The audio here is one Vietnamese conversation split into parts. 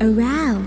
around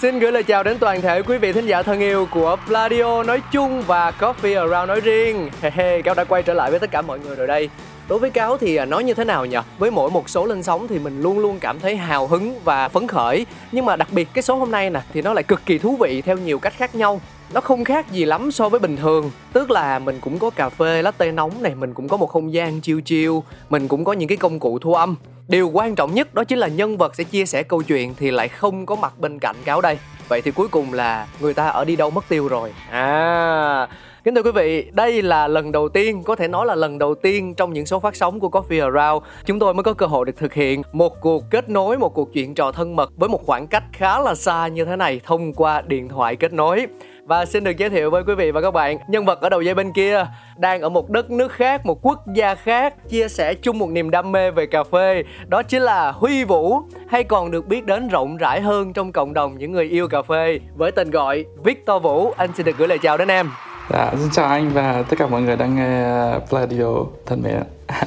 Xin gửi lời chào đến toàn thể quý vị thính giả thân yêu của Pladio nói chung và Coffee Around nói riêng. Hey, hey, Cáo đã quay trở lại với tất cả mọi người rồi đây. Đối với Cáo thì à, nói như thế nào nhỉ? Với mỗi một số lên sóng thì mình luôn luôn cảm thấy hào hứng và phấn khởi. Nhưng mà đặc biệt cái số hôm nay nè thì nó lại cực kỳ thú vị theo nhiều cách khác nhau. Nó không khác gì lắm so với bình thường. Tức là mình cũng có cà phê latte nóng này Mình cũng có một không gian chill chill Mình cũng có những cái công cụ thu âm. Điều quan trọng nhất đó chính là nhân vật sẽ chia sẻ câu chuyện Thì lại không có mặt bên cạnh cáo đây. Vậy thì cuối cùng là người ta ở đi đâu mất tiêu rồi. À Kính thưa quý vị, đây là lần đầu tiên, có thể nói là lần đầu tiên trong những số phát sóng của Coffee Around Chúng tôi mới có cơ hội được thực hiện một cuộc kết nối, một cuộc chuyện trò thân mật với một khoảng cách khá là xa như thế này thông qua điện thoại kết nối và xin được giới thiệu với quý vị và các bạn Nhân vật ở đầu dây bên kia Đang ở một đất nước khác, một quốc gia khác Chia sẻ chung một niềm đam mê về cà phê Đó chính là Huy Vũ Hay còn được biết đến rộng rãi hơn trong cộng đồng những người yêu cà phê Với tên gọi Victor Vũ Anh xin được gửi lời chào đến em Dạ, xin chào anh và tất cả mọi người đang nghe Pladio thân mến.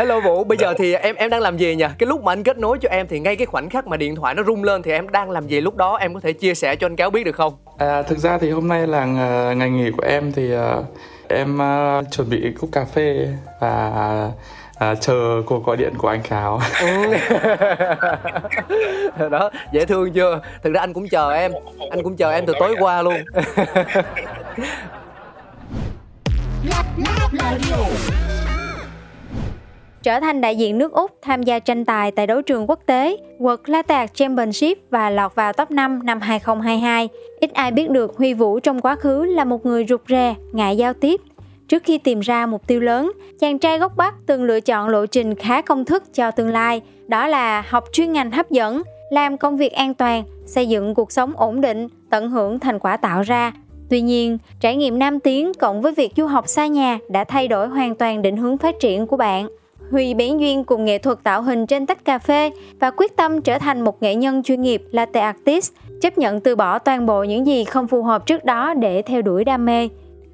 Hello Vũ, bây giờ thì em em đang làm gì nhỉ? Cái lúc mà anh kết nối cho em thì ngay cái khoảnh khắc mà điện thoại nó rung lên thì em đang làm gì lúc đó em có thể chia sẻ cho anh cáo biết được không? À, thực ra thì hôm nay là ng- ngày nghỉ của em thì uh, em uh, chuẩn bị cốc cà phê và uh, chờ cuộc gọi điện của anh Cáo. Ừ. đó dễ thương chưa thực ra anh cũng chờ em anh cũng chờ em từ tối qua luôn trở thành đại diện nước Úc tham gia tranh tài tại đấu trường quốc tế World Latte Art Championship và lọt vào top 5 năm 2022. Ít ai biết được Huy Vũ trong quá khứ là một người rụt rè, ngại giao tiếp. Trước khi tìm ra mục tiêu lớn, chàng trai gốc Bắc từng lựa chọn lộ trình khá công thức cho tương lai, đó là học chuyên ngành hấp dẫn, làm công việc an toàn, xây dựng cuộc sống ổn định, tận hưởng thành quả tạo ra. Tuy nhiên, trải nghiệm nam tiến cộng với việc du học xa nhà đã thay đổi hoàn toàn định hướng phát triển của bạn. Huy bén duyên cùng nghệ thuật tạo hình trên tách cà phê và quyết tâm trở thành một nghệ nhân chuyên nghiệp latte artist, chấp nhận từ bỏ toàn bộ những gì không phù hợp trước đó để theo đuổi đam mê.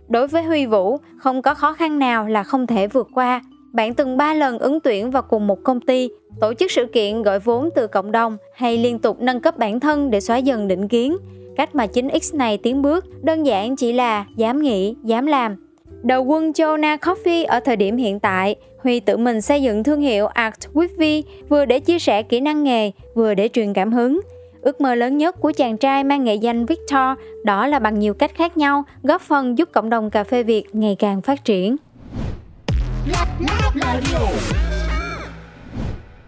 Đối với Huy Vũ, không có khó khăn nào là không thể vượt qua. Bạn từng 3 lần ứng tuyển vào cùng một công ty, tổ chức sự kiện gọi vốn từ cộng đồng hay liên tục nâng cấp bản thân để xóa dần định kiến. Cách mà 9X này tiến bước đơn giản chỉ là dám nghĩ, dám làm. Đầu quân Jonah Coffee ở thời điểm hiện tại, Huy tự mình xây dựng thương hiệu Art with V vừa để chia sẻ kỹ năng nghề, vừa để truyền cảm hứng. Ước mơ lớn nhất của chàng trai mang nghệ danh Victor đó là bằng nhiều cách khác nhau góp phần giúp cộng đồng cà phê Việt ngày càng phát triển.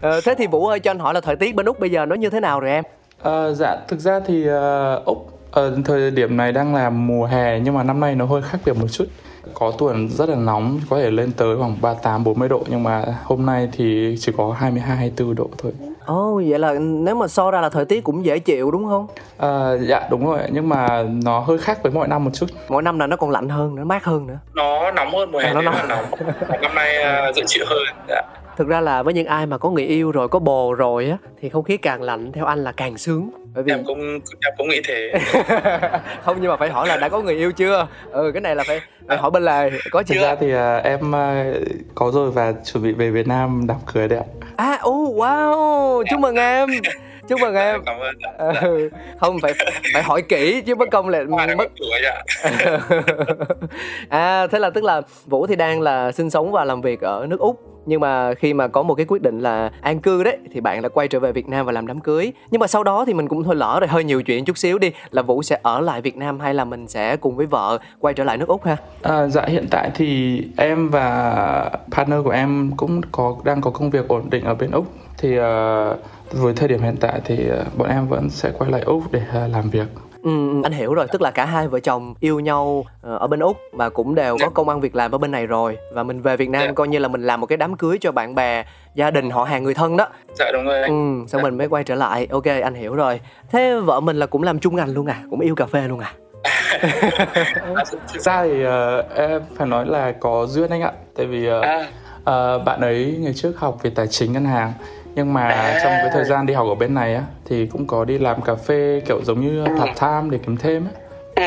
ờ, thế thì vũ ơi cho anh hỏi là thời tiết bên úc bây giờ nó như thế nào rồi em À, dạ, thực ra thì uh, Úc ở thời điểm này đang là mùa hè nhưng mà năm nay nó hơi khác biệt một chút. Có tuần rất là nóng, có thể lên tới khoảng 38 40 độ nhưng mà hôm nay thì chỉ có 22 24 độ thôi. ồ oh, vậy là nếu mà so ra là thời tiết cũng dễ chịu đúng không À, dạ đúng rồi, nhưng mà nó hơi khác với mọi năm một chút. mỗi năm là nó còn lạnh hơn nữa mát hơn nữa nó nóng hơn mùa hè À, nó nó nóng. nóng năm nay à, dễ chịu hơn dạ. Thực ra là với những ai mà có người yêu rồi có bồ rồi á thì không khí càng lạnh theo anh là càng sướng. Bởi vì em cũng em cũng nghĩ thế. Không nhưng mà phải hỏi là đã có người yêu chưa? Ừ cái này là phải phải hỏi bên lề. Có Thực chưa ra thì à, em à, có rồi và chuẩn bị về Việt Nam đám cưới đấy ạ. à ô wow! Chúc mừng em! Chúc mừng em! cảm ơn dạ. ừ. không phải phải hỏi kỹ chứ bất công là mất. à thế là tức là vũ thì đang là sinh sống và làm việc ở nước úc nhưng mà khi mà có một cái quyết định là an cư đấy thì bạn đã quay trở về Việt Nam và làm đám cưới. Nhưng mà sau đó thì mình cũng thôi lỡ rồi hơi nhiều chuyện chút xíu đi là Vũ sẽ ở lại Việt Nam hay là mình sẽ cùng với vợ quay trở lại nước Úc ha? À, dạ hiện tại thì em và partner của em cũng có đang có công việc ổn định ở bên Úc. Thì uh, với thời điểm hiện tại thì uh, bọn em vẫn sẽ quay lại Úc để uh, làm việc. Ừ, ừ, anh hiểu rồi, tức là cả hai vợ chồng yêu nhau ờ, ở bên Úc và cũng đều có công ăn việc làm ở bên này rồi và mình về Việt Nam Dạ. coi như là mình làm một cái đám cưới cho bạn bè, gia đình, họ hàng người thân đó. dạ đúng rồi anh Ừ, xong mình mới quay trở lại. Ok, anh hiểu rồi. Thế vợ mình là cũng làm chung ngành luôn à, cũng yêu cà phê luôn à. à, Thực ra thì uh, em phải nói là có duyên anh ạ, tại vì uh, à, uh, bạn ấy ngày trước học về tài chính ngân hàng nhưng mà À. trong cái thời gian đi học ở bên này á thì cũng có đi làm cà phê kiểu giống như part time để kiếm thêm á.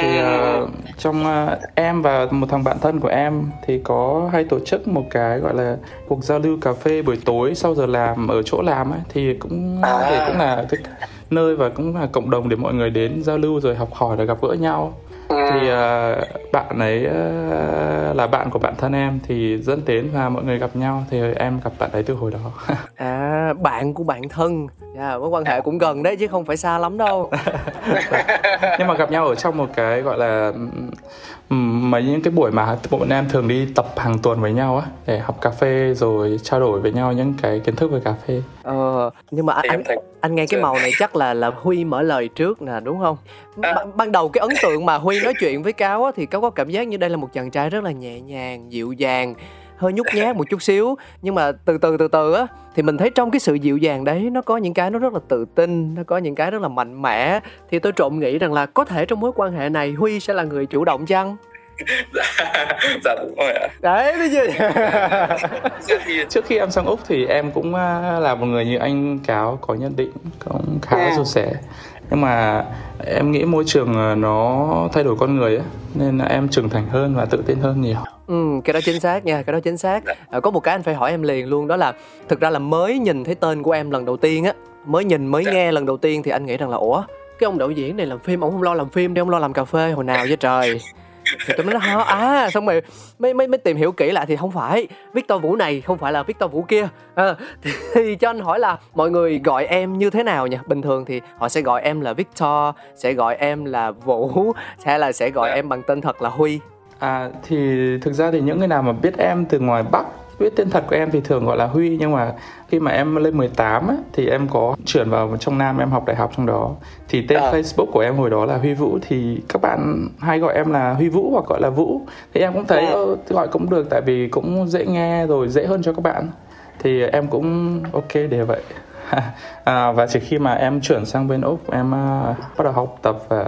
thì ờ, trong ờ, em và một thằng bạn thân của em thì có hay tổ chức một cái gọi là cuộc giao lưu cà phê buổi tối sau giờ làm ở chỗ làm ấy thì cũng À. để cũng là cái nơi và cũng là cộng đồng để mọi người đến giao lưu rồi học hỏi và gặp gỡ nhau thì ờ, bạn ấy ờ, là bạn của bạn thân em thì dẫn đến và mọi người gặp nhau thì em gặp bạn ấy từ hồi đó À, bạn của bạn thân. Dạ, mối quan hệ cũng gần đấy chứ không phải xa lắm đâu. nhưng mà gặp nhau ở trong một cái gọi là ừm, mấy những cái buổi mà bọn em thường đi tập hàng tuần với nhau á để học cà phê rồi trao đổi với nhau những cái kiến thức về cà phê Ờ, nhưng mà anh thấy anh nghe cái màu này chắc là là Huy mở lời trước nè đúng không? À. Ban, ban đầu cái ấn tượng mà Huy nói chuyện với Cáo á, thì Cáo có cảm giác như đây là một chàng trai rất là nhẹ nhàng, dịu dàng, hơi nhút nhát một chút xíu. Nhưng mà từ từ từ từ á, thì mình thấy trong cái sự dịu dàng đấy, nó có những cái nó rất là tự tin, nó có những cái rất là mạnh mẽ. Thì tôi trộm nghĩ rằng là có thể trong mối quan hệ này Huy sẽ là người chủ động chăng? dạ, dạ đúng rồi ạ đấy Dạ thì trước khi em sang úc thì em cũng à, là một người như anh cáo có nhận định cũng khá Ừ. rụt rẻ nhưng mà em nghĩ môi trường à, nó thay đổi con người á nên là em trưởng thành hơn và tự tin hơn nhiều Ừ, cái đó chính xác nha, cái đó chính xác. À, có một cái anh phải hỏi em liền luôn đó là thực ra là mới nhìn thấy tên của em lần đầu tiên á, mới nhìn mới Dạ. nghe lần đầu tiên thì anh nghĩ rằng là ủa, cái ông đạo diễn này làm phim ông không lo làm phim đi ông lo làm cà phê hồi nào vậy trời. Tôi mới nói hả? À xong rồi mới mới mới tìm hiểu kỹ lại thì không phải Victor Vũ này không phải là Victor Vũ kia. À, thì, thì cho anh hỏi là mọi người gọi em như thế nào nhỉ? Bình thường thì họ sẽ gọi em là Victor sẽ gọi em là Vũ hay là sẽ gọi Dạ. em bằng tên thật là Huy. À thì thực ra thì những người nào mà biết em từ ngoài Bắc biết tên thật của em thì thường gọi là Huy nhưng mà khi mà em lên 18 á, thì em có chuyển vào trong Nam em học đại học trong đó. Thì tên À. Facebook của em hồi đó là Huy Vũ thì các bạn hay gọi em là Huy Vũ hoặc gọi là Vũ. Thì em cũng thấy À. gọi cũng được tại vì cũng dễ nghe rồi dễ hơn cho các bạn. Thì em cũng ok để vậy. À, và chỉ khi mà em chuyển sang bên úc em à, bắt đầu học tập và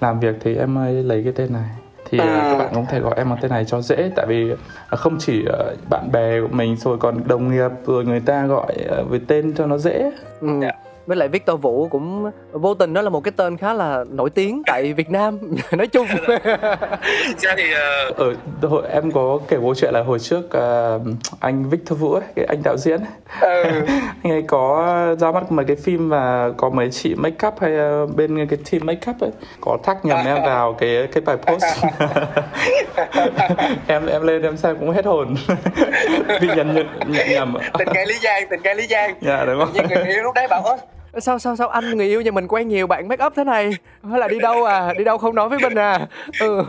làm việc thì em mới lấy cái tên này thì à, À. các bạn cũng thể gọi em bằng tên này cho dễ tại vì à, không chỉ à, bạn bè của mình rồi còn đồng nghiệp rồi người ta gọi với tên cho nó dễ Ừ. Dạ. Với lại Victor Vũ cũng vô tình đó là một cái tên khá là nổi tiếng tại Việt Nam nói chung. ra thì ờ, ở hồi em có kể câu chuyện là hồi trước à, anh Victor Vũ ấy, cái anh đạo diễn ấy, ừ, anh ấy có ra mắt mấy cái phim và có mấy chị make up hay à, bên cái team make up ấy có thắc nhầm em vào cái cái bài post. Em em lên em xem cũng hết hồn. Vì nhận nhận, nhận nhầm. Ạ. tình cái lý giang tình cái lý giang. Dạ đúng không nhưng người yêu lúc đấy bảo ơi sao sao sao anh người yêu nhà mình quen nhiều bạn make up thế này? Hay là đi đâu à? Đi đâu không nói với mình à? Ừ.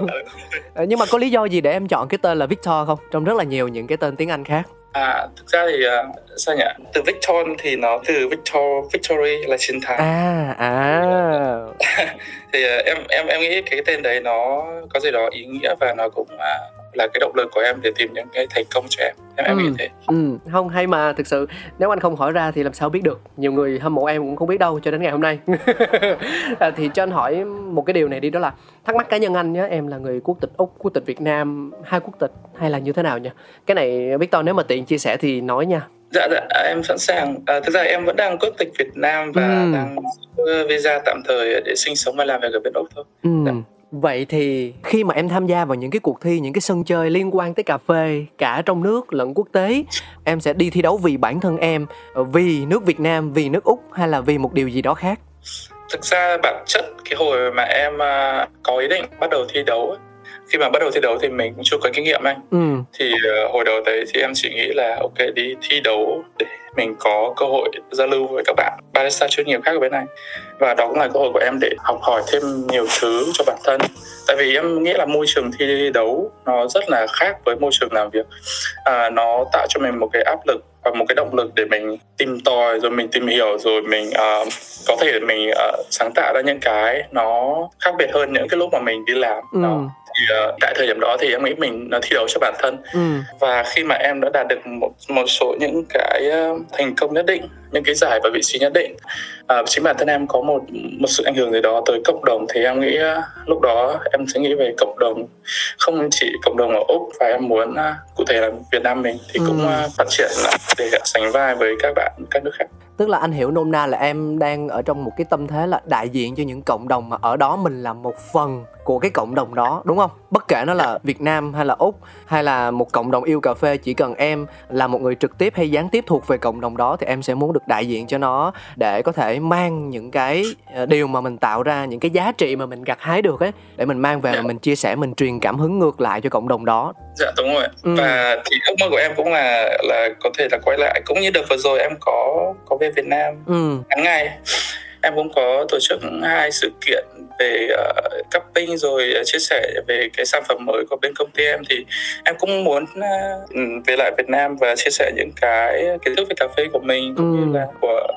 Ờ, nhưng mà có lý do gì để em chọn cái tên là Victor không? Trong rất là nhiều những cái tên tiếng Anh khác. À thực ra thì ờ, sao nhỉ? Từ Victor thì nó từ Victor Victory là chiến thắng. À à. Thì ờ, em em em nghĩ cái tên đấy nó có gì đó ý nghĩa và nó cũng à, là cái động lực của em để tìm những cái thành công cho em. Em em Ừ. nghĩ thế. Ừ. Không hay mà thực sự nếu anh không hỏi ra thì làm sao biết được? Nhiều người hâm mộ em cũng không biết đâu cho đến ngày hôm nay. À, thì cho anh hỏi một cái điều này đi đó là thắc mắc cá nhân anh nhé em là người quốc tịch úc quốc tịch việt nam hai quốc tịch hay là như thế nào nhỉ? Cái này Victor nếu mà tiện chia sẻ thì nói nha. Dạ dạ à, em sẵn sàng. À, thực ra em vẫn đang quốc tịch Việt Nam và Ừ. đang visa tạm thời để sinh sống và làm việc ở bên Úc thôi. Ừ. Dạ. Vậy thì khi mà em tham gia vào những cái cuộc thi, những cái sân chơi liên quan tới cà phê cả trong nước lẫn quốc tế, em sẽ đi thi đấu vì bản thân em, ờ, vì nước Việt Nam, vì nước Úc hay là vì một điều gì đó khác? thực ra bản chất cái hồi mà em à, có ý định bắt đầu thi đấu ấy, khi mà bắt đầu thi đấu thì mình cũng chưa có kinh nghiệm anh ừ. thì uh, hồi đầu đấy thì em chỉ nghĩ là ok đi thi đấu để mình có cơ hội giao lưu với các bạn. Barista chuyên nghiệp khác ở bên này. Và đó cũng là cơ hội của em để học hỏi thêm nhiều thứ cho bản thân. Tại vì em nghĩ là môi trường thi đấu nó rất là khác với môi trường làm việc. À, nó tạo cho mình một cái áp lực và một cái động lực để mình tìm tòi rồi mình tìm hiểu rồi mình uh, có thể mình uh, sáng tạo ra những cái nó khác biệt hơn những cái lúc mà mình đi làm. Ừ. đó. Thì uh, tại thời điểm đó thì em nghĩ mình nó thi đấu cho bản thân. Ừ. và khi mà em đã đạt được một một số những cái uh, thành công nhất định những cái giải và vị trí nhất định uh, chính bản thân em có một một sự ảnh hưởng gì đó tới cộng đồng thì em nghĩ uh, lúc đó em sẽ nghĩ về cộng đồng không chỉ cộng đồng ở úc và em muốn uh, cụ thể là Việt Nam mình thì cũng Ừ. uh, phát triển để sánh vai với các bạn các nước khác tức là anh hiểu nôm na là em đang ở trong một cái tâm thế là đại diện cho những cộng đồng mà ở đó mình là một phần của cái cộng đồng đó đúng không? Bất kể nó là việt nam hay là úc hay là một cộng đồng yêu cà phê chỉ cần em là một người trực tiếp hay gián tiếp thuộc về cộng đồng đó thì em sẽ muốn được đại diện cho nó để có thể mang những cái ờ, điều mà mình tạo ra những cái giá trị mà mình gặt hái được ấy để mình mang về và mình chia sẻ mình truyền cảm hứng ngược lại cho cộng đồng đó. Dạ đúng rồi. Ừ. và thì ước mơ của em cũng là là có thể là quay lại cũng như đợt vừa rồi em có có về Việt Nam. Ừ. Ngắn ngày em cũng có tổ chức hai sự kiện về uh, cupping rồi uh, chia sẻ về cái sản phẩm mới của bên công ty em thì em cũng muốn uh, về lại Việt Nam và chia sẻ những cái kiến thức về cà phê của mình cũng Ừ. như là của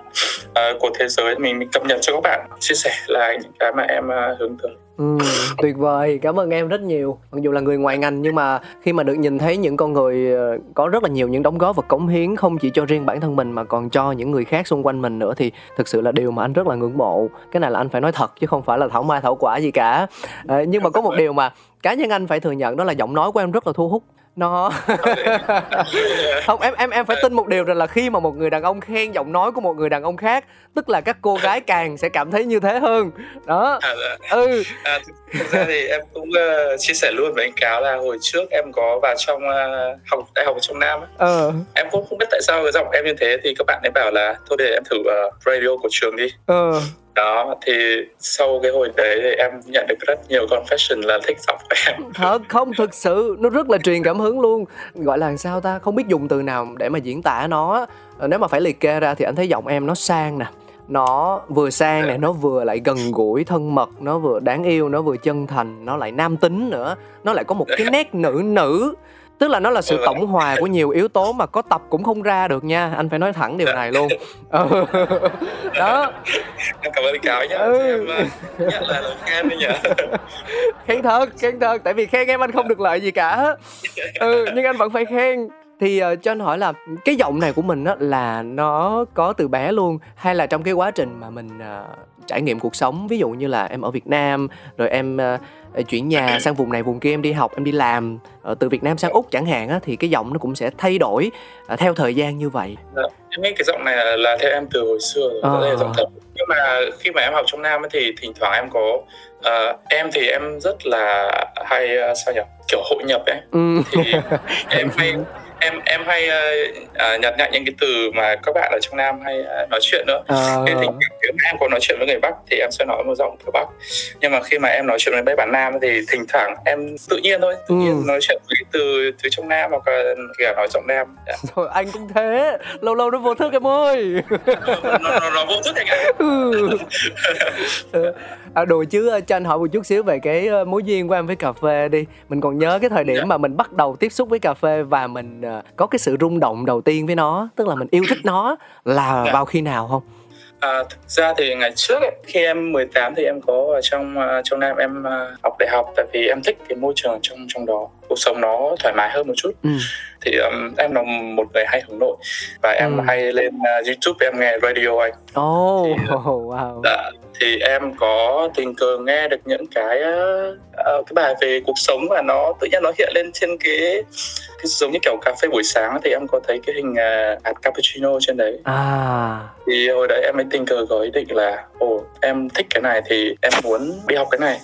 uh, của thế giới mình mình cập nhật cho các bạn chia sẻ lại những cái mà em uh, hướng tới Ừ, tuyệt vời, cảm ơn em rất nhiều. Mặc dù là người ngoài ngành nhưng mà khi mà được nhìn thấy những con người ờ, có rất là nhiều những đóng góp và cống hiến không chỉ cho riêng bản thân mình mà còn cho những người khác xung quanh mình nữa thì thực sự là điều mà anh rất là ngưỡng mộ. Cái này là anh phải nói thật chứ không phải là thảo mai thảo quả gì cả. À, nhưng mà có một điều mà cá nhân anh phải thừa nhận đó là giọng nói của em rất là thu hút nó. Không em em em phải tin một điều rằng là khi mà một người đàn ông khen giọng nói của một người đàn ông khác tức là các cô gái càng sẽ cảm thấy như thế hơn. Đó. À, dạ. ừ. À, thực, ra thì em cũng uh, chia sẻ luôn với anh cáo là hồi trước em có vào trong uh, học đại học trong Nam ờ. Em cũng không biết tại sao cái giọng em như thế thì các bạn ấy bảo là thôi để em thử uh, radio của trường đi. Ờ đó thì sau cái hồi đấy thì em nhận được rất nhiều confession là thích giọng của em. Thật không thực sự nó rất là truyền cảm hứng luôn. Gọi là sao ta? Không biết dùng từ nào để mà diễn tả nó. Ờ, nếu mà phải liệt kê ra thì anh thấy giọng em nó sang nè. Nó vừa sang này nó vừa lại gần gũi thân mật nó vừa đáng yêu nó vừa chân thành nó lại nam tính nữa. Nó lại có một cái nét nữ nữ tức là nó là sự Ừ. tổng hòa của nhiều yếu tố mà có tập cũng không ra được nha. Anh phải nói thẳng điều này luôn. Ờ. đó. Em cảm ơn cáo nhé Ừ. em lời khen đi nhỉ khen thật khen thật. Tại vì khen em anh không được lợi gì cả. Ừ nhưng anh vẫn phải khen. Thì uh, cho anh hỏi là cái giọng này của mình á là nó có từ bé luôn hay là trong cái quá trình mà mình uh, trải nghiệm cuộc sống ví dụ như là em ở Việt Nam rồi em uh, chuyển nhà sang vùng này vùng kia em đi học em đi làm uh, từ Việt Nam sang Úc chẳng hạn á thì cái giọng nó cũng sẽ thay đổi uh, theo thời gian như vậy em nghĩ cái giọng này là, là theo em từ hồi xưa rồi Ờ. đây là giọng thật nhưng mà khi mà em học trong Nam ấy thì thỉnh thoảng em có ờ, em thì em rất là hay ờ, sao nhỉ kiểu hội nhập ấy ừ. thì em hay em em hay ờ, nhặt nhạnh những cái từ mà các bạn ở trong Nam hay ờ, nói chuyện nữa Ờ, Thế thì nếu mà em có nói chuyện với người Bắc thì em sẽ nói một giọng kiểu Bắc nhưng mà khi mà em nói chuyện với mấy bạn Nam thì thỉnh thoảng em tự nhiên thôi tự nhiên Ừ. nói chuyện với từ từ trong Nam hoặc là kể nói giọng Nam Dạ. thôi anh cũng thế lâu lâu nó vô thức em ơi nó, nó, nó vô thức anh ạ Ừ. À, đùa chứ cho anh hỏi một chút xíu về cái mối duyên của em với cà phê đi mình còn nhớ cái thời điểm Dạ. mà mình bắt đầu tiếp xúc với cà phê và mình có cái sự rung động đầu tiên với nó tức là mình yêu thích nó là Dạ. vào khi nào không À, thực ra thì ngày trước ấy, khi em 18 thì em có ở trong uh, trong Nam em uh, học đại học tại vì em thích cái môi trường trong trong đó cuộc sống nó thoải mái hơn một chút. Ừ. thì um, em là một người hay hướng nội và em Ừ. hay lên uh, YouTube em nghe radio anh. Oh, Thì, ờ, wow. Dạ, thì em có tình cờ nghe được những cái uh, cái bài về cuộc sống và nó tự nhiên nó hiện lên trên cái cái giống như kiểu cà phê buổi sáng thì em có thấy cái hình uh, hạt cappuccino trên đấy. À. Thì hồi đấy em mới tình cờ có ý định là ồ em thích cái này thì em muốn đi học cái này.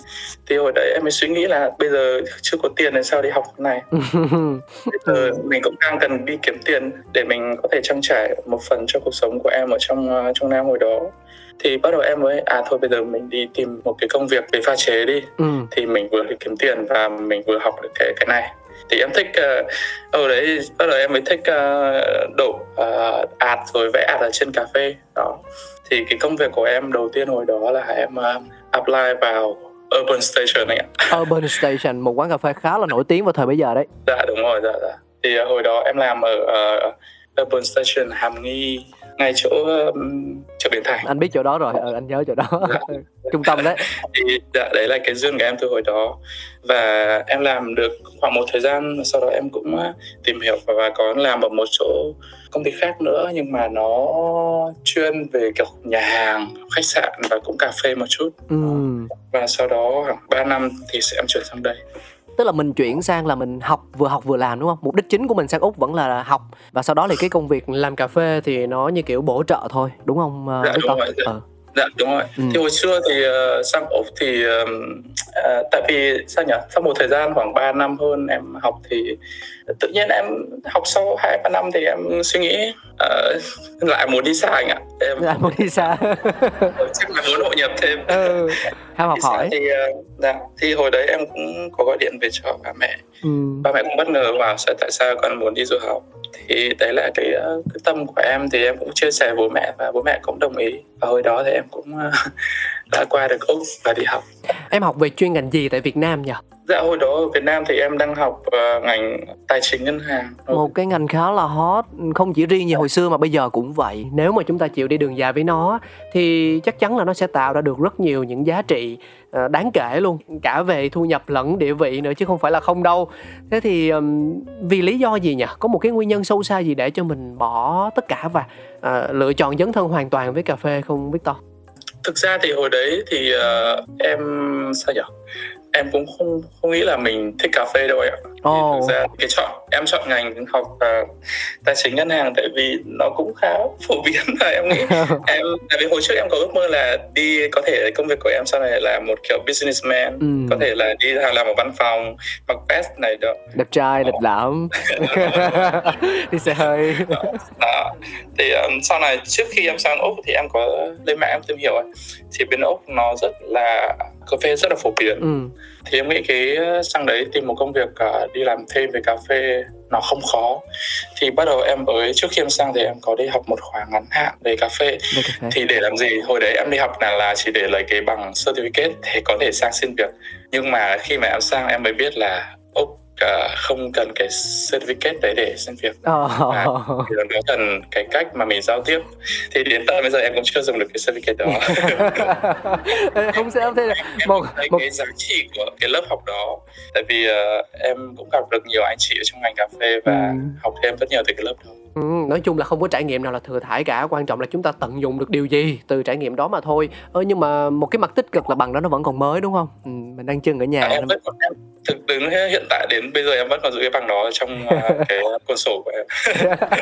Thì hồi đấy em mới suy nghĩ là bây giờ chưa có tiền thì sao đi học học này. Bây giờ mình cũng đang cần đi kiếm tiền để mình có thể trang trải một phần cho cuộc sống của em ở trong ờ, trong Nam hồi đó. Thì bắt đầu em mới à thôi bây giờ mình đi tìm một cái công việc về pha chế đi. Ừ. thì mình vừa đi kiếm tiền và mình vừa học được cái cái này. Thì em thích uh, ở đấy bắt đầu em mới thích uh, đổ uh, ạt rồi vẽ ạt ở trên cà phê. Đó. Thì cái công việc của em đầu tiên hồi đó là em uh, apply vào Urban Station này ạ. Urban Station một quán cà phê khá là nổi tiếng vào thời bây giờ đấy. Dạ đúng rồi dạ dạ. Thì uh, hồi đó em làm ở uh, Urban Station Hàm Nghi ngay chỗ um, chợ Bến Thành. Anh biết chỗ đó rồi. Ừ, anh nhớ chỗ đó. Dạ. trung tâm đấy. Thì dạ, đấy là cái duyên của em từ hồi đó. Và em làm được khoảng một thời gian sau đó em cũng uh, tìm hiểu và, và có làm ở một chỗ công ty khác nữa nhưng mà nó chuyên về kiểu nhà hàng khách sạn và cũng cà phê một chút. Ừ. và sau đó khoảng 3 năm thì sẽ em chuyển sang đây tức là mình chuyển sang là mình học vừa học vừa làm đúng không mục đích chính của mình sang úc vẫn là học và sau đó thì cái công việc làm cà phê thì nó như kiểu bổ trợ thôi đúng không uh, Dạ, đúng rồi, dạ. Ờ. Dạ đúng rồi. Ừ. Thì hồi xưa thì uh, sang Úc thì uh, tại vì sao nhỉ? Sau một thời gian khoảng 3 năm hơn em học thì tự nhiên em học sau 2 3 năm thì em suy nghĩ uh, lại muốn đi xa anh ạ. Em anh muốn đi xa chắc là muốn hội nhập thêm. ừ. ham học hỏi thì uh, dạ, thì hồi đấy em cũng có gọi điện về cho ba mẹ. ừ. Ba mẹ cũng bất ngờ vào sao tại sao con muốn đi du học. Thì đấy là cái, ờ, cái tâm của em thì em cũng chia sẻ với bố mẹ và bố mẹ cũng đồng ý. Và hồi đó thì em cũng ờ, đã qua được Úc và đi học. em học về chuyên ngành gì tại việt nam nhỉ Dạ hồi đó ở Việt Nam thì em đang học ờ, ngành tài chính ngân hàng. một cái ngành khá là hot không chỉ riêng như hồi xưa mà bây giờ cũng vậy. Nếu mà chúng ta chịu đi đường dài với nó thì chắc chắn là nó sẽ tạo ra được rất nhiều những giá trị ờ, đáng kể luôn cả về thu nhập lẫn địa vị nữa chứ không phải là không đâu. Thế thì ừm, vì lý do gì nhỉ? Có một cái nguyên nhân sâu xa gì để cho mình bỏ tất cả và ờ, lựa chọn dấn thân hoàn toàn với cà phê không Victor? Thực ra thì hồi đấy thì ờ, em sao nhỉ? Em cũng không không nghĩ là mình thích cà phê đâu ạ. Ồ. Thực ra cái chọn em chọn ngành học ờ, tài chính ngân hàng tại vì nó cũng khá phổ biến và em nghĩ. Em tại vì hồi trước em có ước mơ là đi có thể công việc của em sau này là một kiểu businessman Ừ. có thể là đi làm ở văn phòng mặc vest này đó. Đẹp trai lịch lãm đi xe hơi. Đó thì um, sau này trước khi em sang úc thì em có lên mạng em tìm hiểu thì bên úc nó rất là cà phê rất là phổ biến. Ừ. thì em nghĩ cái sang đấy tìm một công việc uh, đi làm thêm về cà phê nó không khó. Thì bắt đầu em mới trước khi em sang thì em có đi học một khóa ngắn hạn về cà phê. Thì để làm gì? Hồi đấy em đi học là là chỉ để lấy cái bằng certificate để có thể sang xin việc. Nhưng mà khi mà em sang em mới biết là úc uh, không cần cái certificate đấy để xin việc. Ờ. À, thì nó cần cái cách mà mình giao tiếp. Thì đến tận bây giờ em cũng chưa dùng được cái certificate đó. Không sao thế là một thấy một cái giá trị của cái lớp học đó. Tại vì ờ, em cũng gặp được nhiều anh chị ở trong ngành cà phê và Ừ. học thêm rất nhiều từ cái lớp đó. Ừ, nói chung là không có trải nghiệm nào là thừa thải cả. Quan trọng là chúng ta tận dụng được điều gì từ trải nghiệm đó mà thôi. Ơ nhưng mà một cái mặt tích cực là bằng đó nó vẫn còn mới đúng không? Ừ, mình đang chân ở nhà à, em vẫn em thực đến hiện tại đến bây giờ em vẫn còn giữ cái bằng đó trong ờ, cái cuốn sổ của em.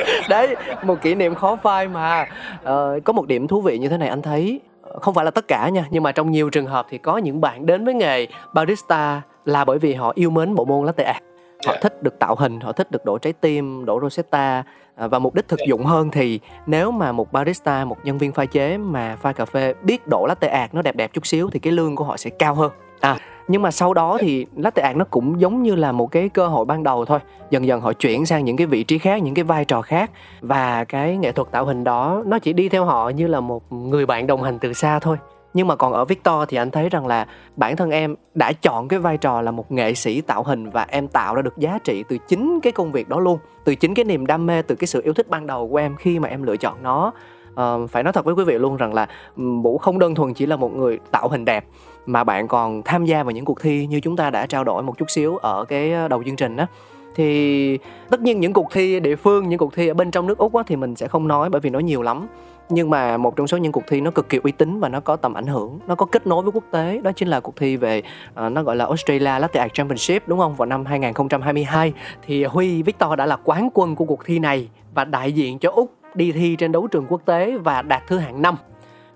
Đấy một kỷ niệm khó phai mà. Ờ, có một điểm thú vị như thế này anh thấy. Không phải là tất cả nha nhưng mà trong nhiều trường hợp thì có những bạn đến với nghề barista là bởi vì họ yêu mến bộ môn latte art. Họ Dạ. thích được tạo hình họ thích được đổ trái tim đổ rosetta. À, và mục đích thực dụng hơn thì nếu mà một barista một nhân viên pha chế mà pha cà phê biết đổ latte art nó đẹp đẹp chút xíu thì cái lương của họ sẽ cao hơn. À nhưng mà sau đó thì latte art nó cũng giống như là một cái cơ hội ban đầu thôi. Dần dần họ chuyển sang những cái vị trí khác những cái vai trò khác. Và cái nghệ thuật tạo hình đó nó chỉ đi theo họ như là một người bạn đồng hành từ xa thôi. Nhưng mà còn ở Victor thì anh thấy rằng là bản thân em đã chọn cái vai trò là một nghệ sĩ tạo hình và em tạo ra được giá trị từ chính cái công việc đó luôn. Từ chính cái niềm đam mê từ cái sự yêu thích ban đầu của em khi mà em lựa chọn nó. Uh, phải nói thật với quý vị luôn rằng là vũ không đơn thuần chỉ là một người tạo hình đẹp mà bạn còn tham gia vào những cuộc thi như chúng ta đã trao đổi một chút xíu ở cái đầu chương trình đó thì tất nhiên những cuộc thi địa phương những cuộc thi ở bên trong nước úc á, thì mình sẽ không nói bởi vì nó nhiều lắm. Nhưng mà một trong số những cuộc thi nó cực kỳ uy tín và nó có tầm ảnh hưởng nó có kết nối với quốc tế. Đó chính là cuộc thi về uh, nó gọi là Australia Latte Art Championship đúng không? Vào năm 2022 thì Huy Victor đã là quán quân của cuộc thi này và đại diện cho Úc đi thi trên đấu trường quốc tế và đạt thứ hạng 5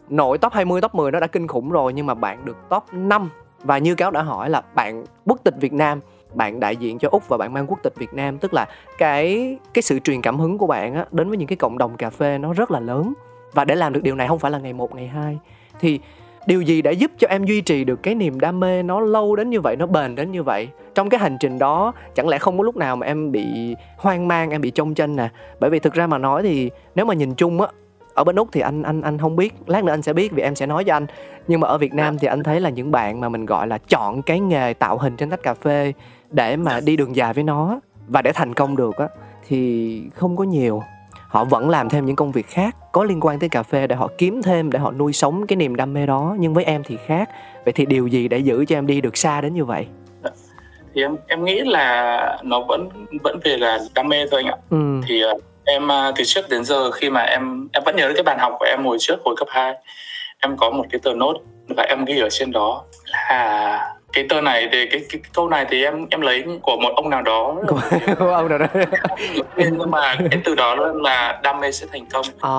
nội top 20 top 10 nó đã kinh khủng rồi nhưng mà bạn được top 5 và như cáo đã hỏi là bạn quốc tịch Việt Nam bạn đại diện cho úc và bạn mang quốc tịch việt nam tức là cái cái sự truyền cảm hứng của bạn á, đến với những cái cộng đồng cà phê nó rất là lớn. Và để làm được điều này không phải là ngày một ngày hai thì điều gì đã giúp cho em duy trì được cái niềm đam mê nó lâu đến như vậy nó bền đến như vậy? Trong cái hành trình đó chẳng lẽ không có lúc nào mà em bị hoang mang em bị trông chênh nè? Bởi vì thực ra mà nói thì nếu mà nhìn chung á ở bên úc thì anh anh anh không biết lát nữa anh sẽ biết vì em sẽ nói cho anh. Nhưng mà ở việt nam thì anh thấy là những bạn mà mình gọi là chọn cái nghề tạo hình trên tách cà phê để mà đi đường dài với nó và để thành công được á thì không có nhiều. Họ vẫn làm thêm những công việc khác có liên quan tới cà phê để họ kiếm thêm để họ nuôi sống cái niềm đam mê đó. Nhưng với em thì khác. Vậy thì điều gì để giữ cho em đi được xa đến như vậy? Thì em em nghĩ là nó vẫn vẫn về là đam mê thôi anh ạ. Ừ. thì uh, em uh, từ trước đến giờ khi mà em em vẫn nhớ đến cái bàn học của em hồi trước hồi cấp 2 em có một cái tờ nốt và em ghi ở trên đó là cái tờ này thì cái, cái, cái câu này thì em em lấy của một ông nào đó của ông nào đó nhưng mà cái từ đó là đam mê sẽ thành công à.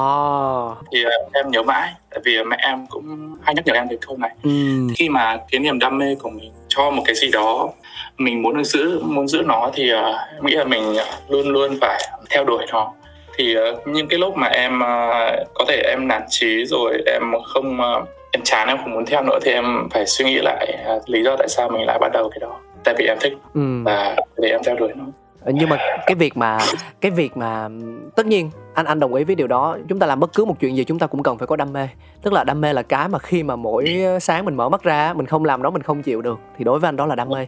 thì uh, em nhớ mãi tại vì mẹ em cũng hay nhắc nhở em cái câu này ừ. khi mà cái niềm đam mê của mình cho một cái gì đó mình muốn giữ muốn giữ nó thì uh, nghĩ là mình luôn luôn phải theo đuổi nó. Thì uh, những cái lúc mà em uh, có thể em nản trí rồi em không uh, em chán em không muốn theo nữa thì em phải suy nghĩ lại uh, lý do tại sao mình lại bắt đầu cái đó. Tại vì em thích ừ. và để em theo đuổi nó. Nhưng mà cái việc mà cái việc mà tất nhiên anh anh đồng ý với điều đó. Chúng ta làm bất cứ một chuyện gì chúng ta cũng cần phải có đam mê. Tức là đam mê là cái mà khi mà mỗi sáng mình mở mắt ra mình không làm đó mình không chịu được. Thì đối với anh đó là đam mê.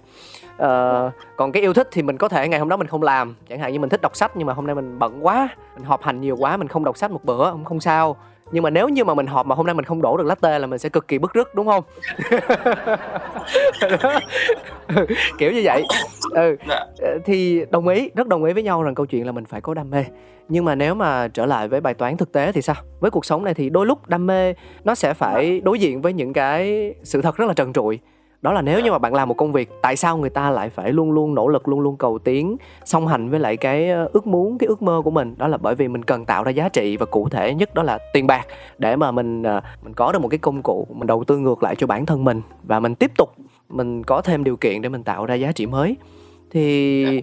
Ờ, còn cái yêu thích thì mình có thể ngày hôm đó mình không làm. Chẳng hạn như mình thích đọc sách nhưng mà hôm nay mình bận quá mình họp hành nhiều quá mình không đọc sách một bữa cũng không sao nhưng mà nếu như mà mình họp mà hôm nay mình không đổ được latte là mình sẽ cực kỳ bức rứt đúng không? Kiểu như vậy. Ừ. Dạ. ờ, thì đồng ý rất đồng ý với nhau rằng câu chuyện là mình phải có đam mê. Nhưng mà nếu mà trở lại với bài toán thực tế thì sao? Với cuộc sống này thì đôi lúc đam mê nó sẽ phải đối diện với những cái sự thật rất là trần trụi đó là nếu như mà bạn làm một công việc tại sao người ta lại phải luôn luôn nỗ lực luôn luôn cầu tiến song hành với lại cái ờ, ước muốn cái ước mơ của mình? Đó là bởi vì mình cần tạo ra giá trị và cụ thể nhất đó là tiền bạc để mà mình ờ, mình có được một cái công cụ mình đầu tư ngược lại cho bản thân mình và mình tiếp tục mình có thêm điều kiện để mình tạo ra giá trị mới. Thì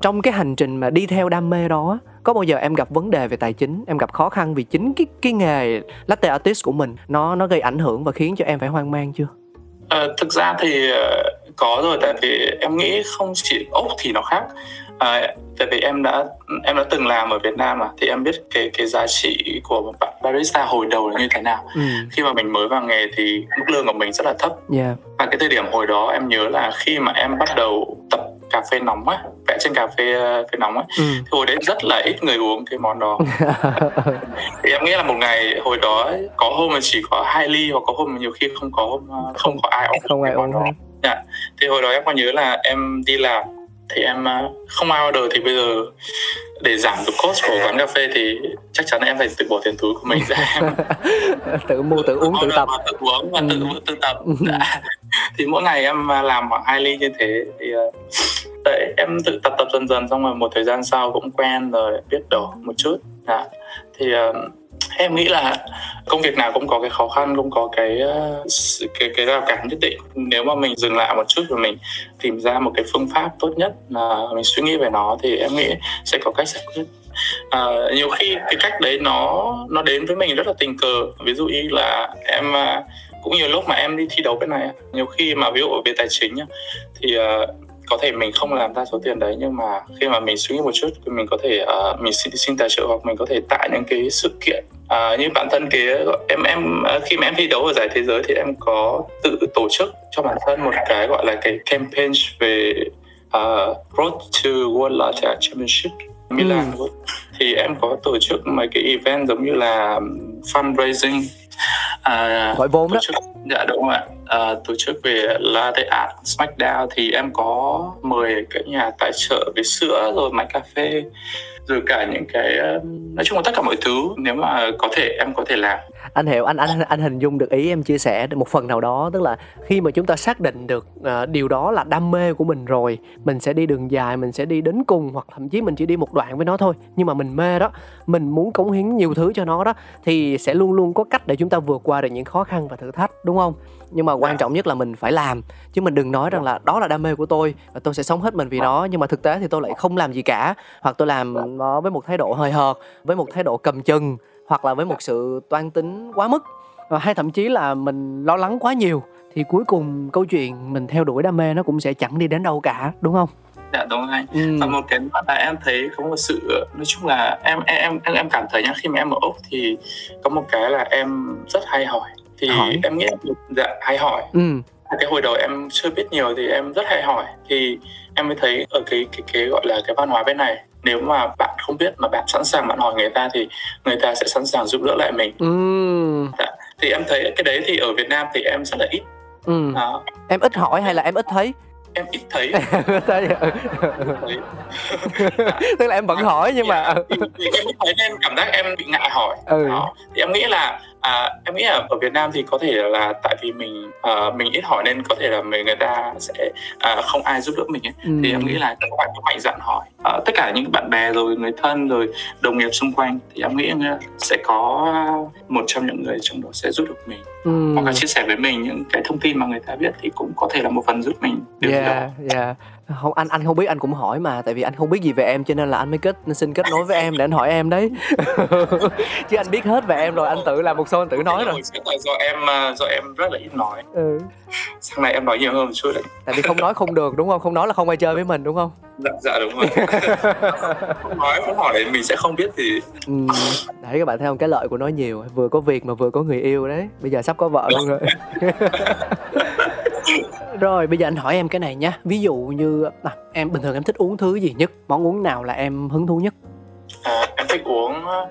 trong cái hành trình mà đi theo đam mê đó có bao giờ em gặp vấn đề về tài chính em gặp khó khăn vì chính cái cái nghề latte artist của mình nó nó gây ảnh hưởng và khiến cho em phải hoang mang chưa À, thực ra thì uh, có rồi tại vì em nghĩ không chỉ úc thì nó khác à, tại vì em đã em đã từng làm ở Việt Nam mà thì em biết cái cái giá trị của một bạn barista hồi đầu là như thế nào ừ. khi mà mình mới vào nghề thì mức lương của mình rất là thấp yeah. và cái thời điểm hồi đó em nhớ là khi mà em bắt đầu tập cà phê nóng á vẽ trên cà phê phê nóng á. Ừ. thì hồi đấy rất là ít người uống cái món đó. Thì em nghĩ là một ngày hồi đó có hôm mà chỉ có hai ly hoặc có hôm mà nhiều khi không có hôm không, có ai uống không ai uống đó. dạ. thì hồi đó em còn nhớ là em đi làm thì em không ai order thì bây giờ để giảm được cost của quán cà phê thì chắc chắn em phải tự bỏ tiền túi của mình ra. Em tự mua tự uống tự tập. tự uống và tự tự tập. Dạ. thì mỗi ngày em làm khoảng hai ly như thế thì tại em tự tập tập dần dần xong rồi một thời gian sau cũng quen rồi biết đổ một chút. Dạ. thì uh, em nghĩ là công việc nào cũng có cái khó khăn cũng có cái cái cái rào cản nhất định. Nếu mà mình dừng lại một chút và mình tìm ra một cái phương pháp tốt nhất là mình suy nghĩ về nó thì em nghĩ sẽ có cách giải quyết. À, nhiều khi cái cách đấy nó nó đến với mình rất là tình cờ. Ví dụ như là em ờ, cũng nhiều lúc mà em đi thi đấu bên này nhiều khi mà ví dụ về tài chính thì uh, có thể mình không làm ra số tiền đấy nhưng mà khi mà mình suy nghĩ một chút thì mình có thể uh, mình xin, xin tài trợ hoặc mình có thể tại những cái sự kiện uh, như bản thân cái em em uh, khi mà em thi đấu ở giải thế giới thì em có tự tổ chức cho bản thân một cái gọi là cái campaign về uh, Road to World Championship Milan ừ. thì em có tổ chức mấy cái event giống như là fundraising à, gọi vốn đó. chức, dạ đúng ạ. À, tổ chức về Latte Art Smackdown thì em có mời cái nhà tài trợ về sữa rồi máy cà phê rồi cả những cái nói chung là tất cả mọi thứ. Nếu mà có thể em có thể làm anh hiểu anh anh anh hình dung được ý em chia sẻ một phần nào đó tức là khi mà chúng ta xác định được uh, điều đó là đam mê của mình rồi mình sẽ đi đường dài mình sẽ đi đến cùng hoặc thậm chí mình chỉ đi một đoạn với nó thôi. Nhưng mà mình mê đó mình muốn cống hiến nhiều thứ cho nó đó thì sẽ luôn luôn có cách để chúng ta vượt qua được những khó khăn và thử thách đúng không? Nhưng mà quan trọng nhất là mình phải làm chứ mình đừng nói rằng là đó là đam mê của tôi và tôi sẽ sống hết mình vì nó. Nhưng mà thực tế thì tôi lại không làm gì cả hoặc tôi làm nó với một thái độ hời hợt với một thái độ cầm chừng hoặc là với một sự toan tính quá mức. Và hay thậm chí là mình lo lắng quá nhiều thì cuối cùng câu chuyện mình theo đuổi đam mê nó cũng sẽ chẳng đi đến đâu cả đúng không? Dạ đúng anh. Ừ. và một cái nữa là em thấy có một sự nói chung là em em em em cảm thấy nhá khi mà em ở úc thì có một cái là em rất hay hỏi. Thì hỏi. em nghĩ dạ hay hỏi. Ừ. cái hồi đầu em chưa biết nhiều thì em rất hay hỏi. Thì em mới thấy ở cái cái cái gọi là cái văn hóa bên này nếu mà bạn không biết mà bạn sẵn sàng bạn hỏi người ta thì người ta sẽ sẵn sàng giúp đỡ lại mình ừ. dạ. thì em thấy cái đấy thì ở Việt Nam thì em rất là ít ừ. à. em ít hỏi hay là em ít thấy em ít thấy thấy tức là em vẫn hỏi nhưng mà thì, thì em ít thấy nên cảm giác em bị ngại hỏi ừ. đó thì em nghĩ là à, em nghĩ là ở Việt Nam thì có thể là tại vì mình uh, mình ít hỏi nên có thể là người người ta sẽ uh, không ai giúp đỡ mình ấy. Ừ. thì em nghĩ là các bạn mạnh dạn hỏi uh, tất cả những bạn bè rồi người thân rồi đồng nghiệp xung quanh thì em nghĩ sẽ có một trong những người trong đó sẽ giúp được mình ừ. hoặc là chia sẻ với mình những cái thông tin mà người ta biết thì cũng có thể là một phần giúp mình điều yeah, đó. Yeah không anh anh không biết anh cũng hỏi mà tại vì anh không biết gì về em cho nên là anh mới kết xin kết nối với em để anh hỏi em đấy. Chứ anh biết hết về em rồi anh tự làm một số anh tự nói rồi. Chắc là do em à, do em rất là ít nói. Ừ. sau này em nói nhiều hơn một chút đấy. Tại vì không nói không được đúng không? Không nói là không ai chơi với mình đúng không? Dạ, dạ đúng rồi. Không nói không hỏi mình sẽ không biết gì ừ. đấy các bạn thấy không cái lợi của nó nhiều vừa có việc mà vừa có người yêu đấy. Bây giờ sắp có vợ luôn rồi rồi bây giờ anh hỏi em cái này nhé ví dụ như à, em bình thường em thích uống thứ gì nhất? Món uống nào là em hứng thú nhất? À, em thích uống uh,